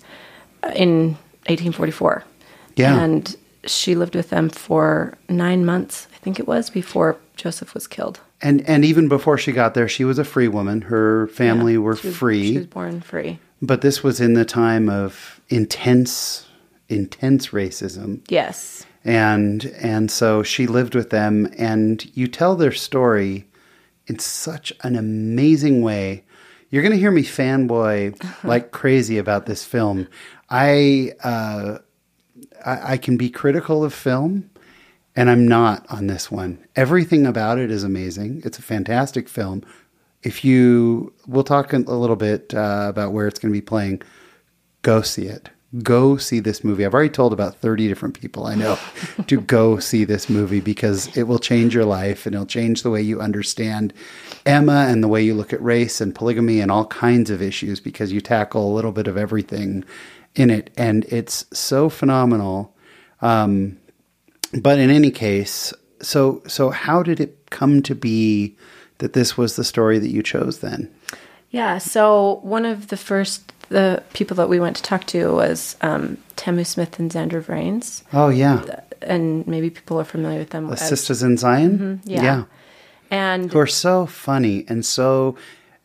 uh, in 1844. Yeah. And she lived with them for nine months, I think it was, before Joseph was killed. And and even before she got there, she was a free woman. Her family were She was- free. She was born free. But this was in the time of intense, intense racism, Yes. and and so she lived with them. And you tell their story in such an amazing way. You're going to hear me fanboy (laughs) like crazy about this film. I, uh, I I can be critical of film, and I'm not on this one. Everything about it is amazing. It's a fantastic film. If you, we'll talk a little bit uh, about where it's going to be playing. Go see it. Go see this movie. I've already told about 30 different people I know (laughs) to go see this movie because it will change your life and it'll change the way you understand Emma and the way you look at race and polygamy and all kinds of issues because you tackle a little bit of everything in it. And it's so phenomenal. Um, but in any case, so so how did it come to be that this was the story that you chose then? Yeah. So one of the first the people that we went to talk to was um, Tamu Smith and Zandra Vranes, Oh yeah, and maybe people are familiar with them. the as- Sisters in Zion. Mm-hmm. yeah. And who are so funny and so.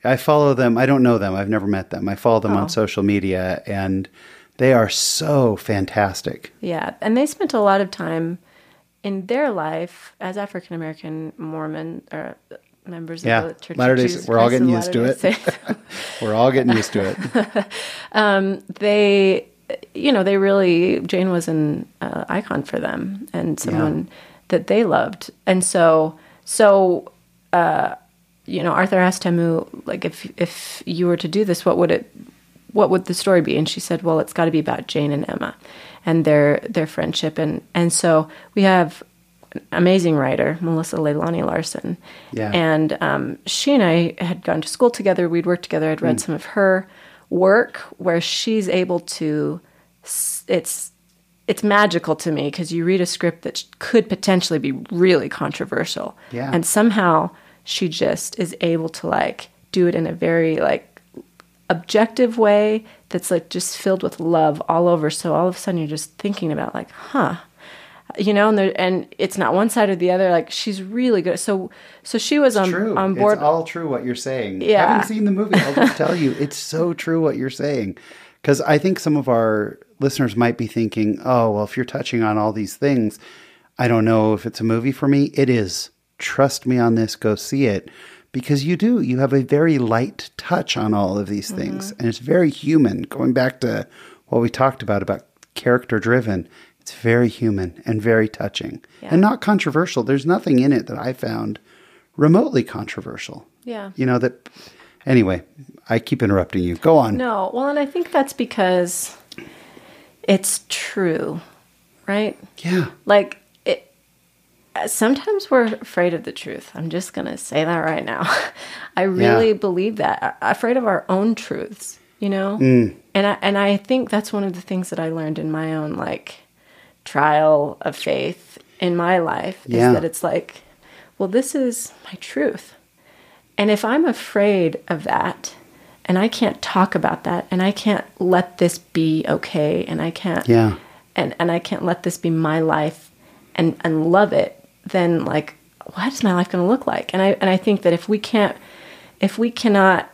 I follow them. I don't know them. I've never met them. I follow them Oh. on social media, and they are so fantastic. yeah, and they spent a lot of time in their life as African American Mormon or members Yeah. of the Church Latter-day- (laughs) (laughs) we're all getting used to it. We're all getting used to it. they you know they really jane was an uh, icon for them and someone that they loved and so so uh you know arthur asked tamu like if if you were to do this what would it what would the story be and she said well it's got to be about jane and emma and their their friendship. And and so we have an amazing writer melissa leilani larson. Yeah. and um, she and i had gone to school together. We'd worked together. I'd read some of her work where she's able to it's it's magical to me because you read a script that could potentially be really controversial. Yeah. and somehow she just is able to like do it in a very like objective way that's like just filled with love all over so all of a sudden you're just thinking about like huh you know and there, and it's not one side or the other like she's really good so so she was on true. on board It's all true what you're saying. Yeah. haven't seen the movie, I'll just tell you, it's so true what you're saying. Because I think some of our listeners might be thinking, oh, well, if you're touching on all these things, I don't know if it's a movie for me. It is. Trust me on this. Go see it. Because you do. You have a very light touch on all of these mm-hmm. things. And it's very human. Going back to what we talked about, about character driven. It's very human and very touching Yeah. and not controversial. There's nothing in it that I found remotely controversial. Yeah. You know, that, anyway, I keep interrupting you. Go on. No, well, and I think that's because it's true, right? Yeah. Like. Sometimes we're afraid of the truth. I'm just gonna say that right now. (laughs) I really Yeah. believe that. Afraid of our own truths, you know. Mm. And I and I think that's one of the things that I learned in my own like trial of faith in my life Yeah. is that it's like, well, this is my truth. And if I'm afraid of that, and I can't talk about that, and I can't let this be okay, and I can't, Yeah. and and I can't let this be my life, and and love it, then like, what is my life going to look like? And I and I think that if we can't, if we cannot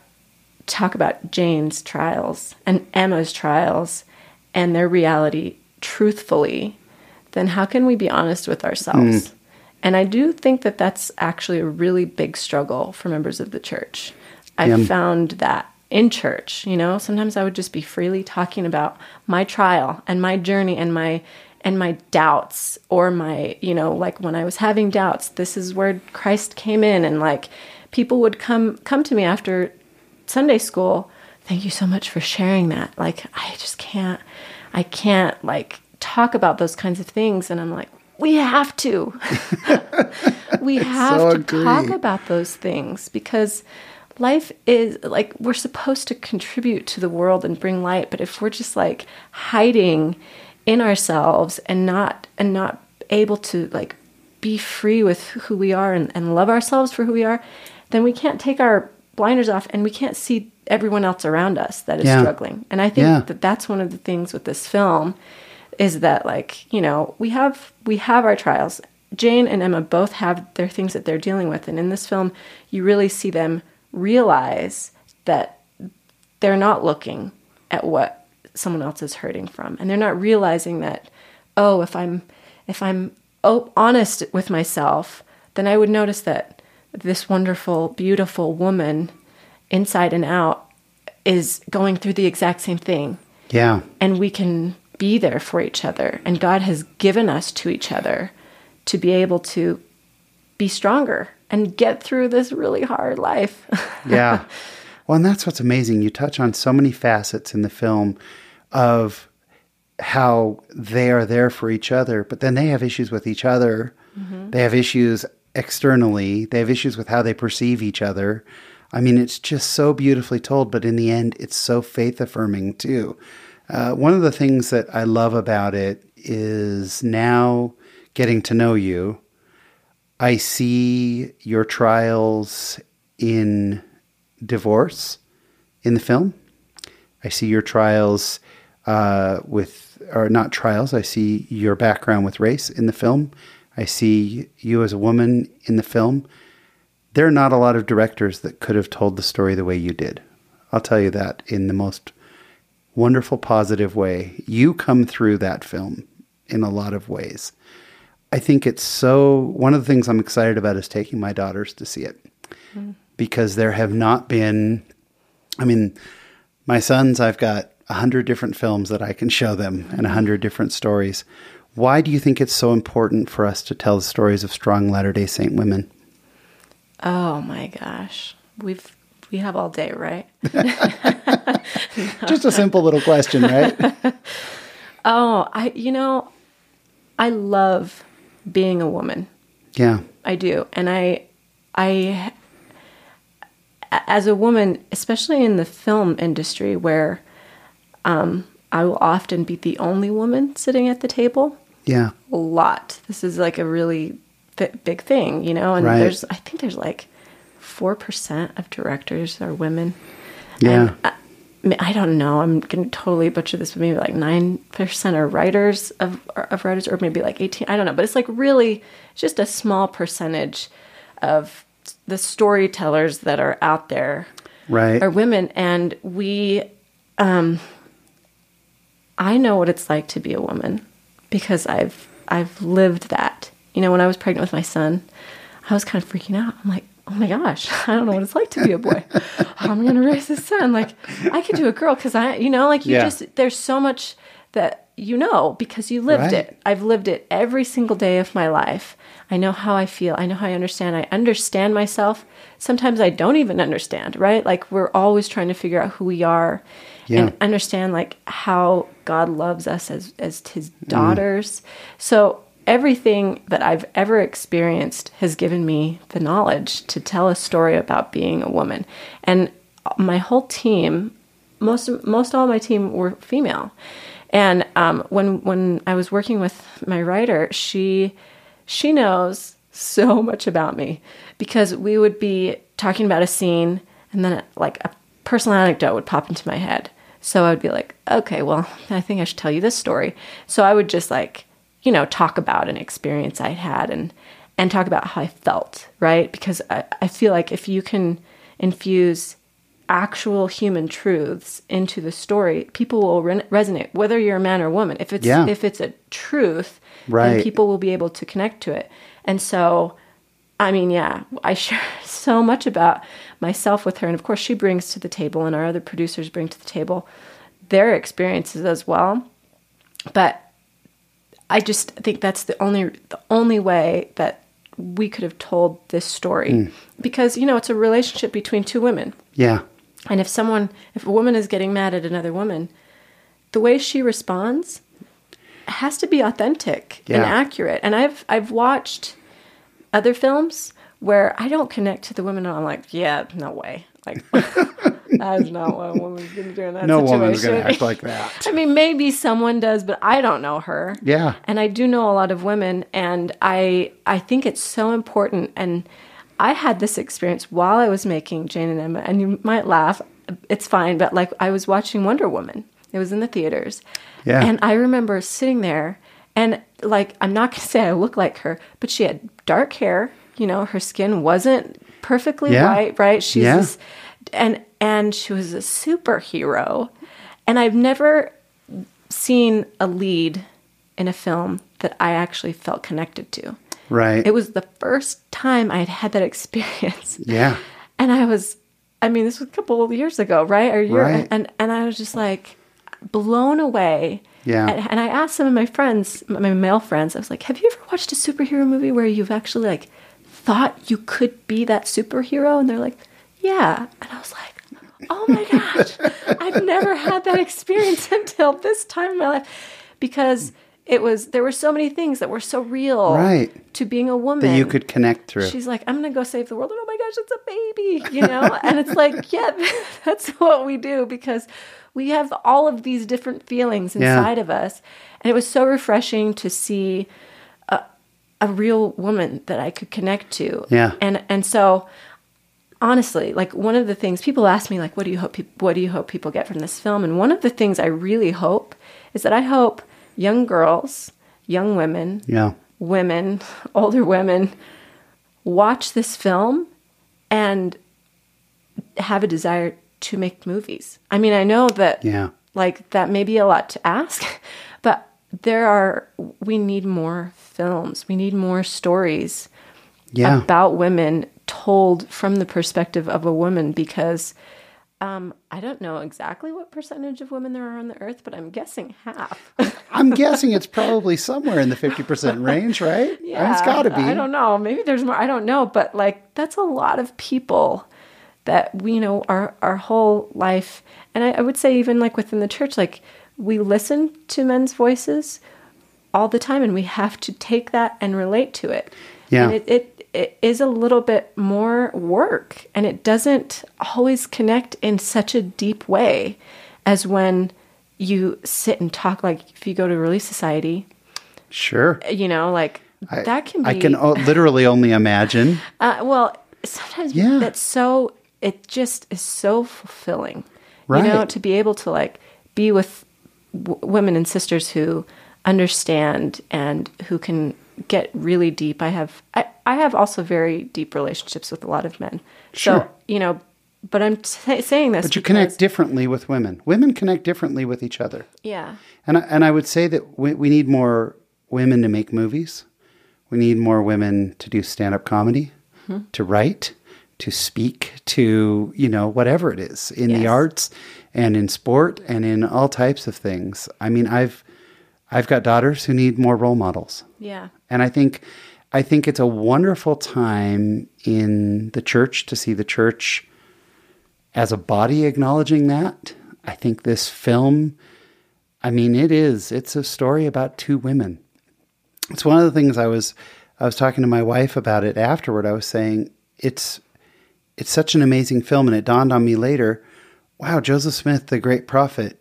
talk about Jane's trials and Emma's trials and their reality truthfully, then how can we be honest with ourselves? Mm. And I do think that that's actually a really big struggle for members of the church. I Yeah. found that in church, you know, sometimes I would just be freely talking about my trial and my journey and my and my doubts or my, you know, like when I was having doubts, this is where Christ came in and like people would come come to me after Sunday school. Thank you so much for sharing that. Like I just can't I can't like talk about those kinds of things and I'm like we have to. (laughs) we (laughs) have so to agree. talk about those things because life is like we're supposed to contribute to the world and bring light, but if we're just like hiding in ourselves and not and not able to like be free with who we are and, and love ourselves for who we are, then we can't take our blinders off and we can't see everyone else around us that is Yeah. struggling. And I think Yeah. that that's one of the things with this film is that like, you know, we have we have our trials. Jane and Emma both have their things that they're dealing with and in this film you really see them realize that they're not looking at what someone else is hurting from and they're not realizing that oh if i'm if i'm oh, honest with myself then i would notice that this wonderful beautiful woman inside and out is going through the exact same thing Yeah. and we can be there for each other and god has given us to each other to be able to be stronger and get through this really hard life (laughs) yeah. Well, and that's what's amazing. You touch on so many facets in the film of how they are there for each other, but then they have issues with each other. They have issues externally. They have issues with how they perceive each other. I mean, it's just so beautifully told, but in the end, it's so faith affirming too. Uh, one of the things that I love about it is now getting to know you. I see your trials in divorce in the film. I see your trials uh, with, or not trials, I see your background with race in the film. I see you as a woman in the film. There are not a lot of directors that could have told the story the way you did. I'll tell you that in the most wonderful, positive way. You come through that film in a lot of ways. I think it's so. One of the things I'm excited about is taking my daughters to see it because there have not been. I mean, my sons, I've got a hundred different films that I can show them and a hundred different stories. Why do you think it's so important for us to tell the stories of strong Latter Day Saint women? oh my gosh we've we have all day right (laughs) (laughs) Just a simple little question, right? (laughs) oh i you know i love being a woman Yeah, I do. And I, I, as a woman, especially in the film industry where um, I will often be the only woman sitting at the table, yeah, a lot. This is like a really th- big thing, you know? And Right. there's, I think there's like 4% of directors are women. yeah, I, I don't know. I'm going to totally butcher this, but maybe like 9% are writers of, of writers, or maybe like 18. I don't know. But it's like really just a small percentage of the storytellers that are out there right. are women. And we, um, I know what it's like to be a woman because I've, I've lived that. You know, when I was pregnant with my son, I was kind of freaking out. I'm like, oh my gosh, (laughs) I don't know what it's like to be a boy. (laughs) I'm going to raise this son? Like, I could do a girl because I, you know, like you Yeah. just, there's so much that you know because you lived Right. it. I've lived it every single day of my life. I know how I feel. I know how I understand. I understand myself. Sometimes I don't even understand, right? Like we're always trying to figure out who we are Yeah. and understand like how God loves us as as his Mm. daughters. So everything that I've ever experienced has given me the knowledge to tell a story about being a woman. And my whole team, most most all my team were female. And um, when when I was working with my writer, she she knows so (laughs) much about me because we would be talking about a scene and then like a personal anecdote would pop into my head. So I would be like, okay, well, I think I should tell you this story. So I would just like, you know, talk about an experience I'd had and and talk about how I felt, right? Because I, I feel like if you can infuse actual human truths into the story, people will re- resonate, whether you're a man or a woman. If it's Yeah. if it's a truth, Right. then people will be able to connect to it. And so, I mean, yeah, I share (laughs) so much about myself with her, and of course, she brings to the table, and our other producers bring to the table their experiences as well. But I just think that's the only the only way that we could have told this story mm. because you know it's a relationship between two women. Yeah. And if someone, if a woman is getting mad at another woman, the way she responds has to be authentic and accurate. And I've I've watched other films where I don't connect to the women, and I'm like, yeah, no way, like (laughs) that's not what a woman's gonna do in that No situation. woman's going to act like that. (laughs) I mean, maybe someone does, but I don't know her. Yeah. And I do know a lot of women, and I I think it's so important. And I had this experience while I was making Jane and Emma, and you might laugh. It's fine, but like I was watching Wonder Woman. It was in the theaters. Yeah. And I remember sitting there, and like I'm not gonna (laughs) say I look like her, but she had dark hair. You know, her skin wasn't perfectly Yeah. white, right? She's Yeah. this, and and she was a superhero. And I've never seen a lead in a film that I actually felt connected to. Right. It was the first time I had had that (laughs) experience. yeah. And I was, I mean, this was a couple of years ago, right? Or year, Right. and and I was just like blown away. Yeah. And, and I asked some of my friends, my male friends, I was like, "Have you ever watched a superhero movie where you've actually like thought you could be that superhero?" And they're like, "Yeah." And I was like, "Oh my gosh, I've never had that experience (laughs) until this time in my life," because it was there were so many things that were so real, Right. to being a woman That you could connect through. She's like, I'm gonna go save the world. And oh my gosh, it's a baby, you know? (laughs) and it's like, yeah, (laughs) that's what we do because we have all of these different feelings Yeah. inside of us. And it was so refreshing to see a, a real woman that I could connect to. Yeah. And and so honestly, like one of the things people ask me, like, what do you hope peop what do you hope people get from this film? And one of the things I really hope is that I hope young girls, young women, yeah. women, (laughs) older women, watch this film and have a desire to make movies. I mean, I know that Yeah. like that may be a lot to ask, (laughs) but there are we need more films. We need more stories Yeah. about women told from the perspective of a woman because um, I don't know exactly what percentage of women there are on the earth, but I'm guessing half. (laughs) I'm guessing it's probably somewhere in the 50% range, right? I mean, it's got to be. I don't know. Maybe there's more. I don't know. But like, that's a lot of people that we you know our our whole life. And I, I would say even like within the church, like we listen to men's voices all the time, and we have to take that and relate to it. Yeah. And it, it it is a little bit more work, and it doesn't always connect in such a deep way as when you sit and talk. Like if you go to Relief Society, Sure. you know, like I- that can be. I can o- literally only imagine. (laughs) Uh, well, sometimes Yeah. that's so. It just is so fulfilling, you know, to be able to like be with w- women and sisters who understand and who can get really deep. I have I, I have also very deep relationships with a lot of men. Sure. So you know, but I'm sa- saying this. But you because- connect differently with women. Women connect differently with each other. Yeah. And I, and I would say that we, we need more women to make movies. We need more women to do stand up comedy, Hmm. to write, to speak, to, you know, whatever it is in the arts and in sport and in all types of things. I mean, I've, I've got daughters who need more role models. Yeah. And I think I think it's a wonderful time in the church to see the church as a body acknowledging that. I think this film I mean it is it's a story about two women. It's one of the things I was I was talking to my wife about it afterward. I was saying it's it's such an amazing film and it dawned on me later, wow, Joseph Smith the great prophet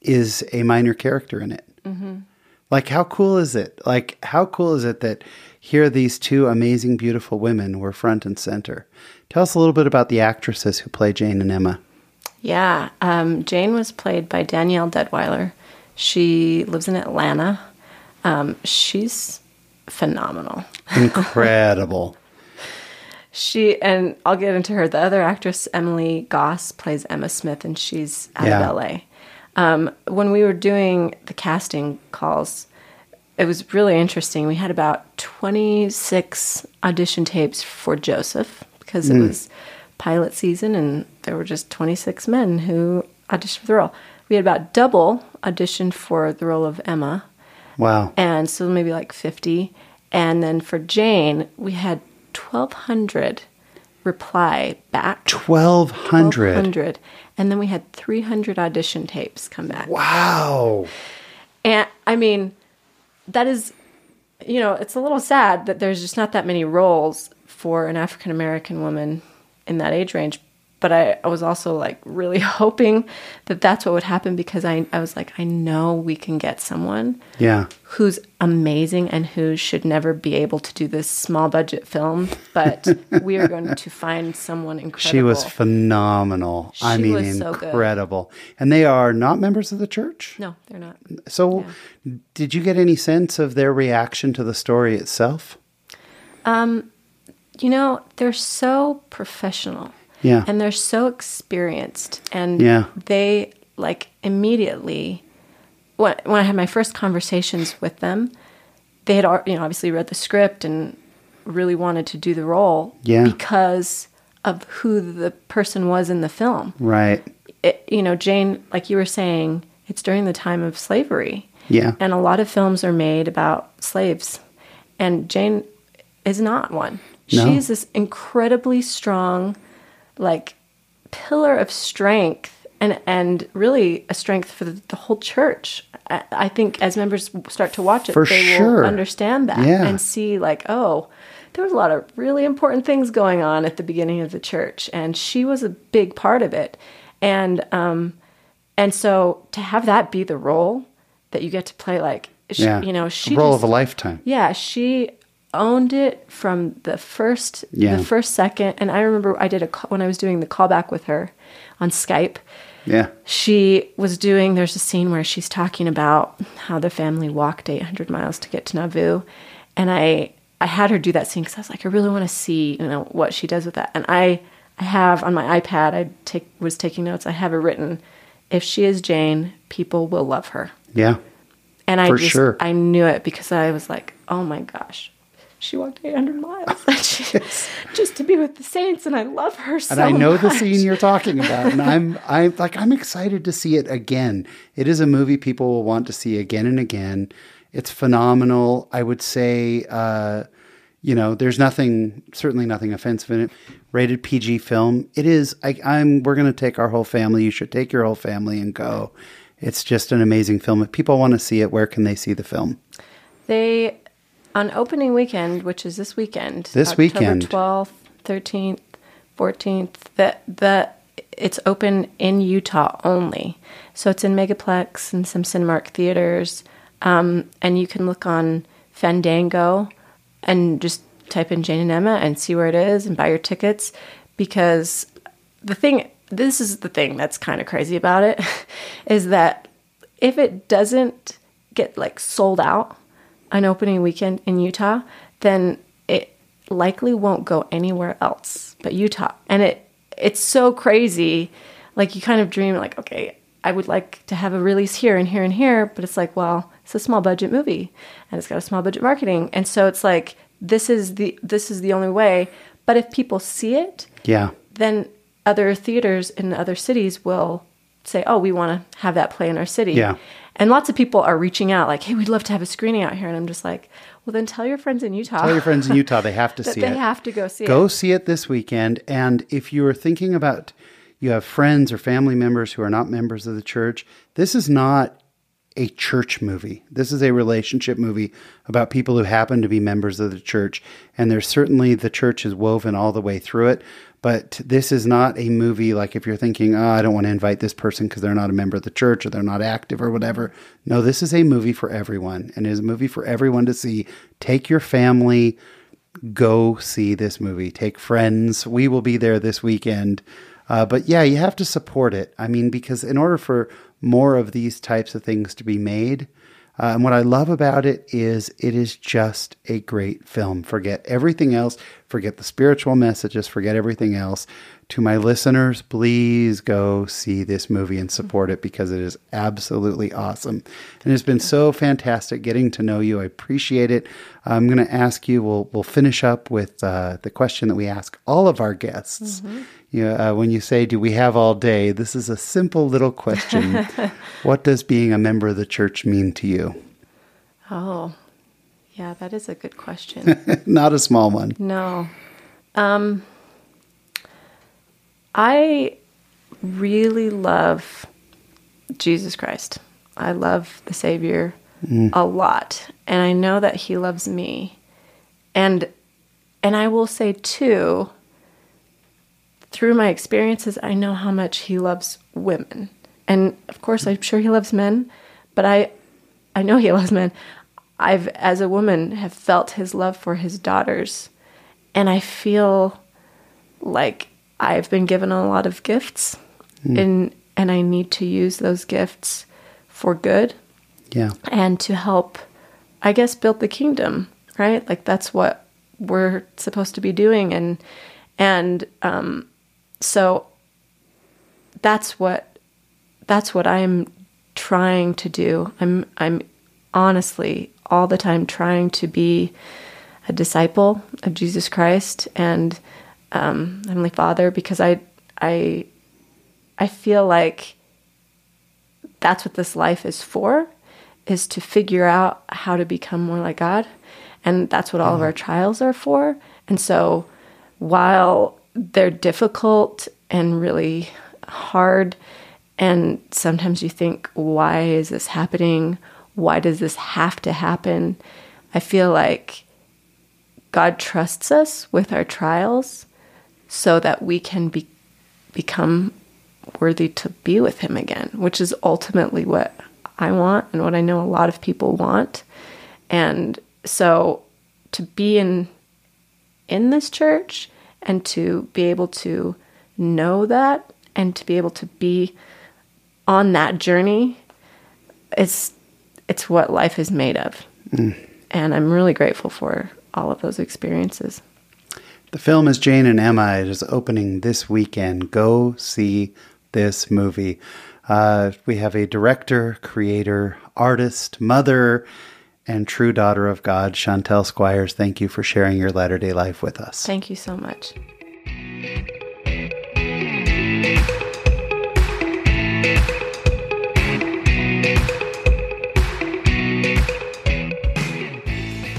is a minor character in it. Mm-hmm. Like, how cool is it? Like, how cool is it that here these two amazing, beautiful women were front and center? Tell us a little bit about the actresses who play Jane and Emma. Yeah. Um, Jane was played by Danielle Deadwyler. She lives in Atlanta. Um, she's phenomenal. (laughs) Incredible. She and I'll get into her. The other actress, Emily Goss, plays Emma Smith, and she's out Yeah. of LA. Um, when we were doing the casting calls, it was really interesting. We had about 26 audition tapes for Joseph because it hmm. was pilot season, and there were just 26 men who auditioned for the role. We had about double auditioned for the role of Emma, wow. and so maybe like 50 and then for jane we had 1200 reply back 1,200. 1200 and then we had 300 audition tapes come back Wow. and i mean that is you know it's a little sad that there's just not that many roles for an african american woman in that age range but I, I was also like really (laughs) hoping that that's what would happen because I, I was like i know we can get someone Yeah. who's amazing and who should never be able to do this small budget film, but (laughs) we are going to find someone incredible. She was phenomenal. I mean, was so good. incredible. And they are not members of the church? no, they're not. So, did you get any sense of their reaction to the story itself? Um, You know, they're so professional. Yeah. And they're so experienced. And Yeah. they like immediately when when I had my first conversations with them, they had you know obviously read the script and really wanted to do the role Yeah. because of who the person was in the film. Right. it, you know, Jane, like you were saying, it's during the time of slavery. Yeah. And a lot of films are made about slaves. And Jane is not one. No. She's this incredibly strong, like, pillar of strength and, and really a strength for the, the whole church. I, I think as members start to watch it, For they sure. will understand that Yeah. and see, like, oh, there was a lot of really important things going on at the beginning of the church. And she was a big part of it. And, um, and so to have that be the role that you get to play, like, she, Yeah. you know, she role just- of a lifetime. yeah, she owned it from the first Yeah. the first second. And I remember I did a ca- when I was doing the callback with her on Skype. Yeah. She was doing. There's a scene where she's talking about how the family walked 800 miles to get to Nauvoo, and I I had her do that scene because I was like, I really want to see you know what she does with that. And I I have on my iPad. I take was taking notes. I have it written. If she is Jane, people will love her. Yeah. And I For just, sure. I knew it because I was like, oh my gosh, she walked 800 miles (laughs) She- just to be with the saints, and I love her so And I know the scene you're talking about, and I'm (laughs) I'm like I'm excited to see it again. It is a movie people will want to see again and again. It's phenomenal. I would say, uh, you know, there's nothing, certainly nothing offensive in it. Rated PG film. It is. I, I'm. We're going to take our whole family. You should take your whole family and go. It's just an amazing film. If people want to see it, where can they see the film? They, on opening weekend, which is this weekend, This October weekend. 12th, 13th, 14th, that the it's open in Utah only. So it's in Megaplex and some Cinemark theaters. Um, and you can look on Fandango and just type in Jane and Emma and see where it is and buy your tickets because the thing this is the thing that's kind of crazy about it (laughs) is that if it doesn't get like sold out on opening weekend in Utah, then it likely won't go anywhere else but Utah. And it it's so crazy. Like you kind of dream like, okay, I would like to have a release here and here and here, but it's like, well, it's a small budget movie and it's got a small budget marketing. And so it's like this is the this is the only way. But if people see it, Yeah. then other theaters in other cities will say, "Oh, we want to have that play in our city." Yeah. And lots of people are reaching out like, "Hey, we'd love to have a screening out here." And I'm just like, "Well, then tell your friends in Utah. Tell your friends in Utah they have (laughs) to see they it. They have to go see Go it." Go see it this weekend. And if you are thinking about, you have friends or family members who are not members of the church, this is not a church movie. This is a relationship movie about people who happen to be members of the church. And there's certainly the church is woven all the way through it. But this is not a movie like if you're thinking, oh, I don't want to invite this person because they're not a member of the church or they're not active or whatever. No, this is a movie for everyone. And it is a movie for everyone to see. Take your family, go see this movie. Take friends. We will be there this weekend. Uh, but yeah, you have to support it. I mean, because in order for more of these types of things to be made, uh, and what I love about it is it is just a great film. Forget everything else. Forget the spiritual messages. Forget everything else. To my listeners, please go see this movie and support it because it is absolutely awesome. And it's been so fantastic getting to know you. I appreciate it. I'm going to ask you. We'll we'll finish up with uh, the question that we ask all of our guests. You know, uh, when you say, "Do we have all day?" This is a simple little question. (laughs) what does being a member of the church mean to you? Oh, yeah, that is a good question. (laughs) Not a small one. No. Um, I really love Jesus Christ. I love the Savior a lot. And I know that He loves me. And and I will say too, through my experiences, I know how much He loves women. And of course I'm sure He loves men, but I I know He loves men. I've as a woman have felt his love for his daughters and I feel like I've been given a lot of gifts and and I need to use those gifts for good Yeah. and to help I guess build the kingdom, right? Like that's what we're supposed to be doing and and um so that's what that's what I'm trying to do. I'm I'm honestly all the time trying to be a disciple of Jesus Christ and um, Heavenly Father because I I I feel like that's what this life is for is to figure out how to become more like God. And that's what all of our trials are for. And so while they're difficult and really hard and sometimes you think why is this happening why does this have to happen? I feel like god trusts us with our trials so that we can be, become worthy to be with him again which is ultimately what i want and what i know a lot of people want. And so to be in in this church and to be able to know that and to be able to be on that journey it's it's what life is made of and i'm really grateful for all of those experiences The film is Jane and Emma. It is opening this weekend. Go see this movie. Uh, we have a director, creator, artist, mother, and true daughter of God, Chantelle Squires. Thank you for sharing your latter day life with us. thank you so much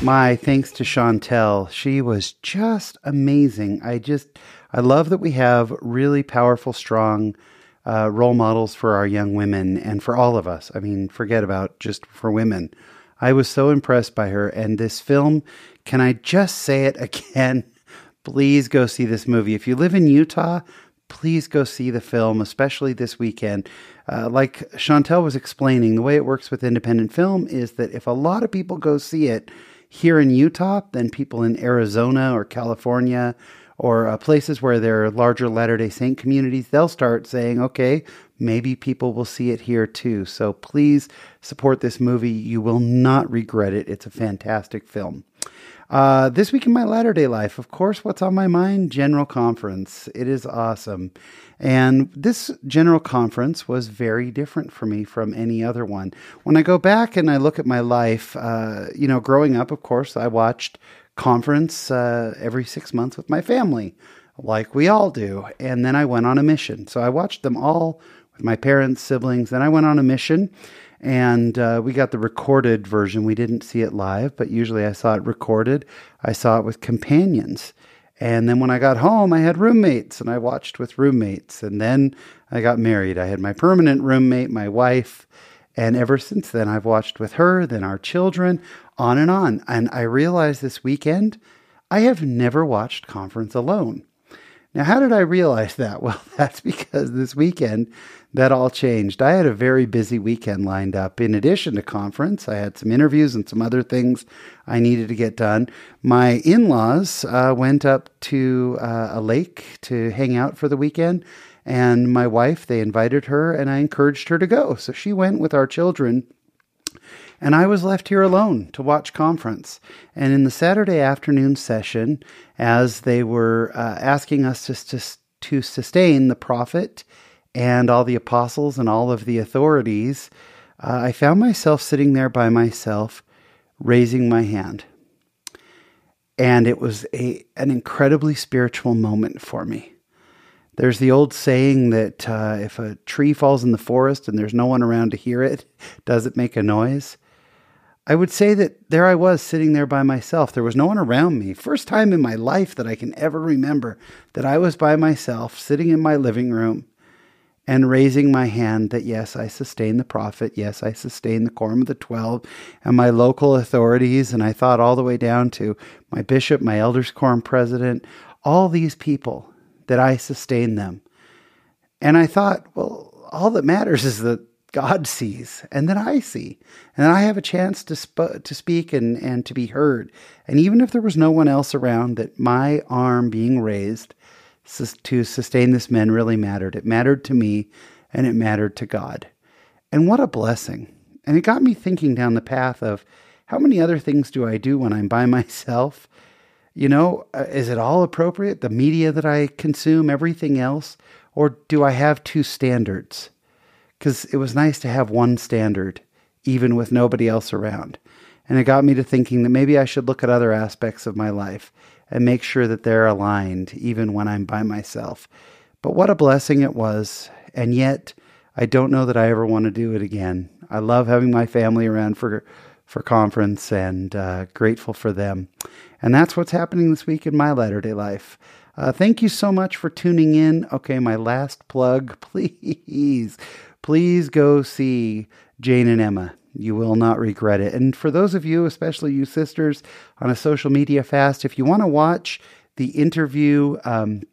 My thanks to Chantelle. She was just amazing. I just, I love that we have really powerful, strong uh, role models for our young women and for all of us. I mean, forget about just for women. I was so impressed by her. And this film, can I just say it (laughs) again? Please go see this movie. If you live in Utah, please go see the film, especially this weekend. Uh, like Chantelle was explaining, the way it works with independent film is that if a lot of people go see it here in Utah, then people in Arizona or California or uh, places where there are larger Latter day Saint communities, they'll start saying, okay, maybe people will see it here too. So please support this movie. You will not regret it. It's a fantastic film. Uh, this week in my latter day life, of course, what's on my mind? General Conference. It is awesome. And this General Conference was very different for me from any other one. When I go back and I look at my life, uh, you know, growing up, of course, I watched conference uh, every six months with my family, like we all do. And then I went on a mission. So I watched them all my parents, siblings. Then I went on a mission. And uh, we got the recorded version. We didn't see it live, but usually I saw it recorded. I saw it with companions. And then when I got home, I had roommates and I watched with roommates. And then I got married. I had my permanent roommate, my wife. And ever since then, I've watched with her, then our children, on and on. And I realized this weekend, I have never watched conference alone. Now, how did I realize that? (laughs) Well, that's because this weekend that all changed. I had a very busy weekend lined up. In addition to conference, I had some interviews and some other things I needed to get done. My in laws uh, went up to uh, a lake to hang out for the weekend. And my wife, they invited her, and I encouraged her to go. So she went with our children and I was left here alone to watch conference. And in the Saturday afternoon session, as they were uh, asking us to, to, to sustain the prophet and all the apostles and all of the authorities, uh, I found myself sitting there by myself, raising my hand. And it was a, an incredibly spiritual moment for me. There's the old saying that uh, if a tree falls in the forest and there's no one around to hear it, (laughs) does it make a noise? I would say that there I was sitting there by myself. There was no one around me. First time in my life that I can ever remember that I was by myself, sitting in my living room and raising my hand that yes, I sustain the prophet. Yes, I sustain the quorum of the 12 and my local authorities. And I thought all the way down to my bishop, my elders quorum president, all these people that I sustain them. And I thought, well, all that matters is that God sees, and then I see, and I have a chance to sp- to speak and and to be heard. And even if there was no one else around, that my arm being raised to sustain this men really mattered. It mattered to me, and it mattered to God. And what a blessing! And it got me thinking down the path of how many other things do I do when I'm by (laughs) myself? You know, uh, is it all appropriate? The media that I consume, everything else, or do I have two standards? Because it was nice to have one standard, even with nobody else around. And it got me to thinking that maybe I should look at other aspects of my life and make sure that they're aligned, even when I'm by myself. But what a blessing it was. And yet, I don't know that I ever want to do it again. I love having my family around for for conference and uh, grateful for them. And that's what's happening this week in my latter day life. Uh, thank you so much for tuning in. Okay, my last plug, (laughs) please please go see Jane and Emma. You will not regret it. And for those of you, especially you sisters, on a social media fast, if you want to watch the interview um,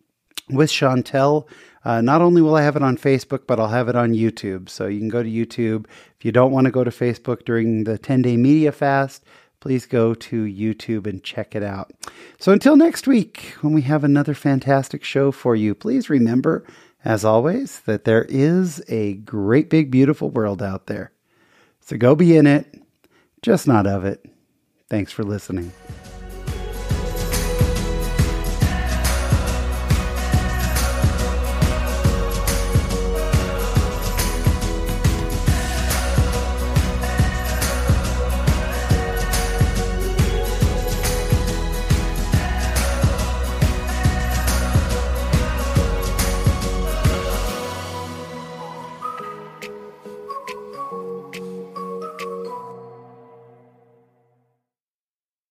with Chantelle, uh, not only will I have it on Facebook, but I'll have it on YouTube. So you can go to YouTube. If you don't want to go to Facebook during the 10 day media fast, please go to YouTube and check it out. So until next week, when we have another fantastic show for you, please remember as always, that there is a great big beautiful world out there. So go be in it, just not of it. Thanks for listening.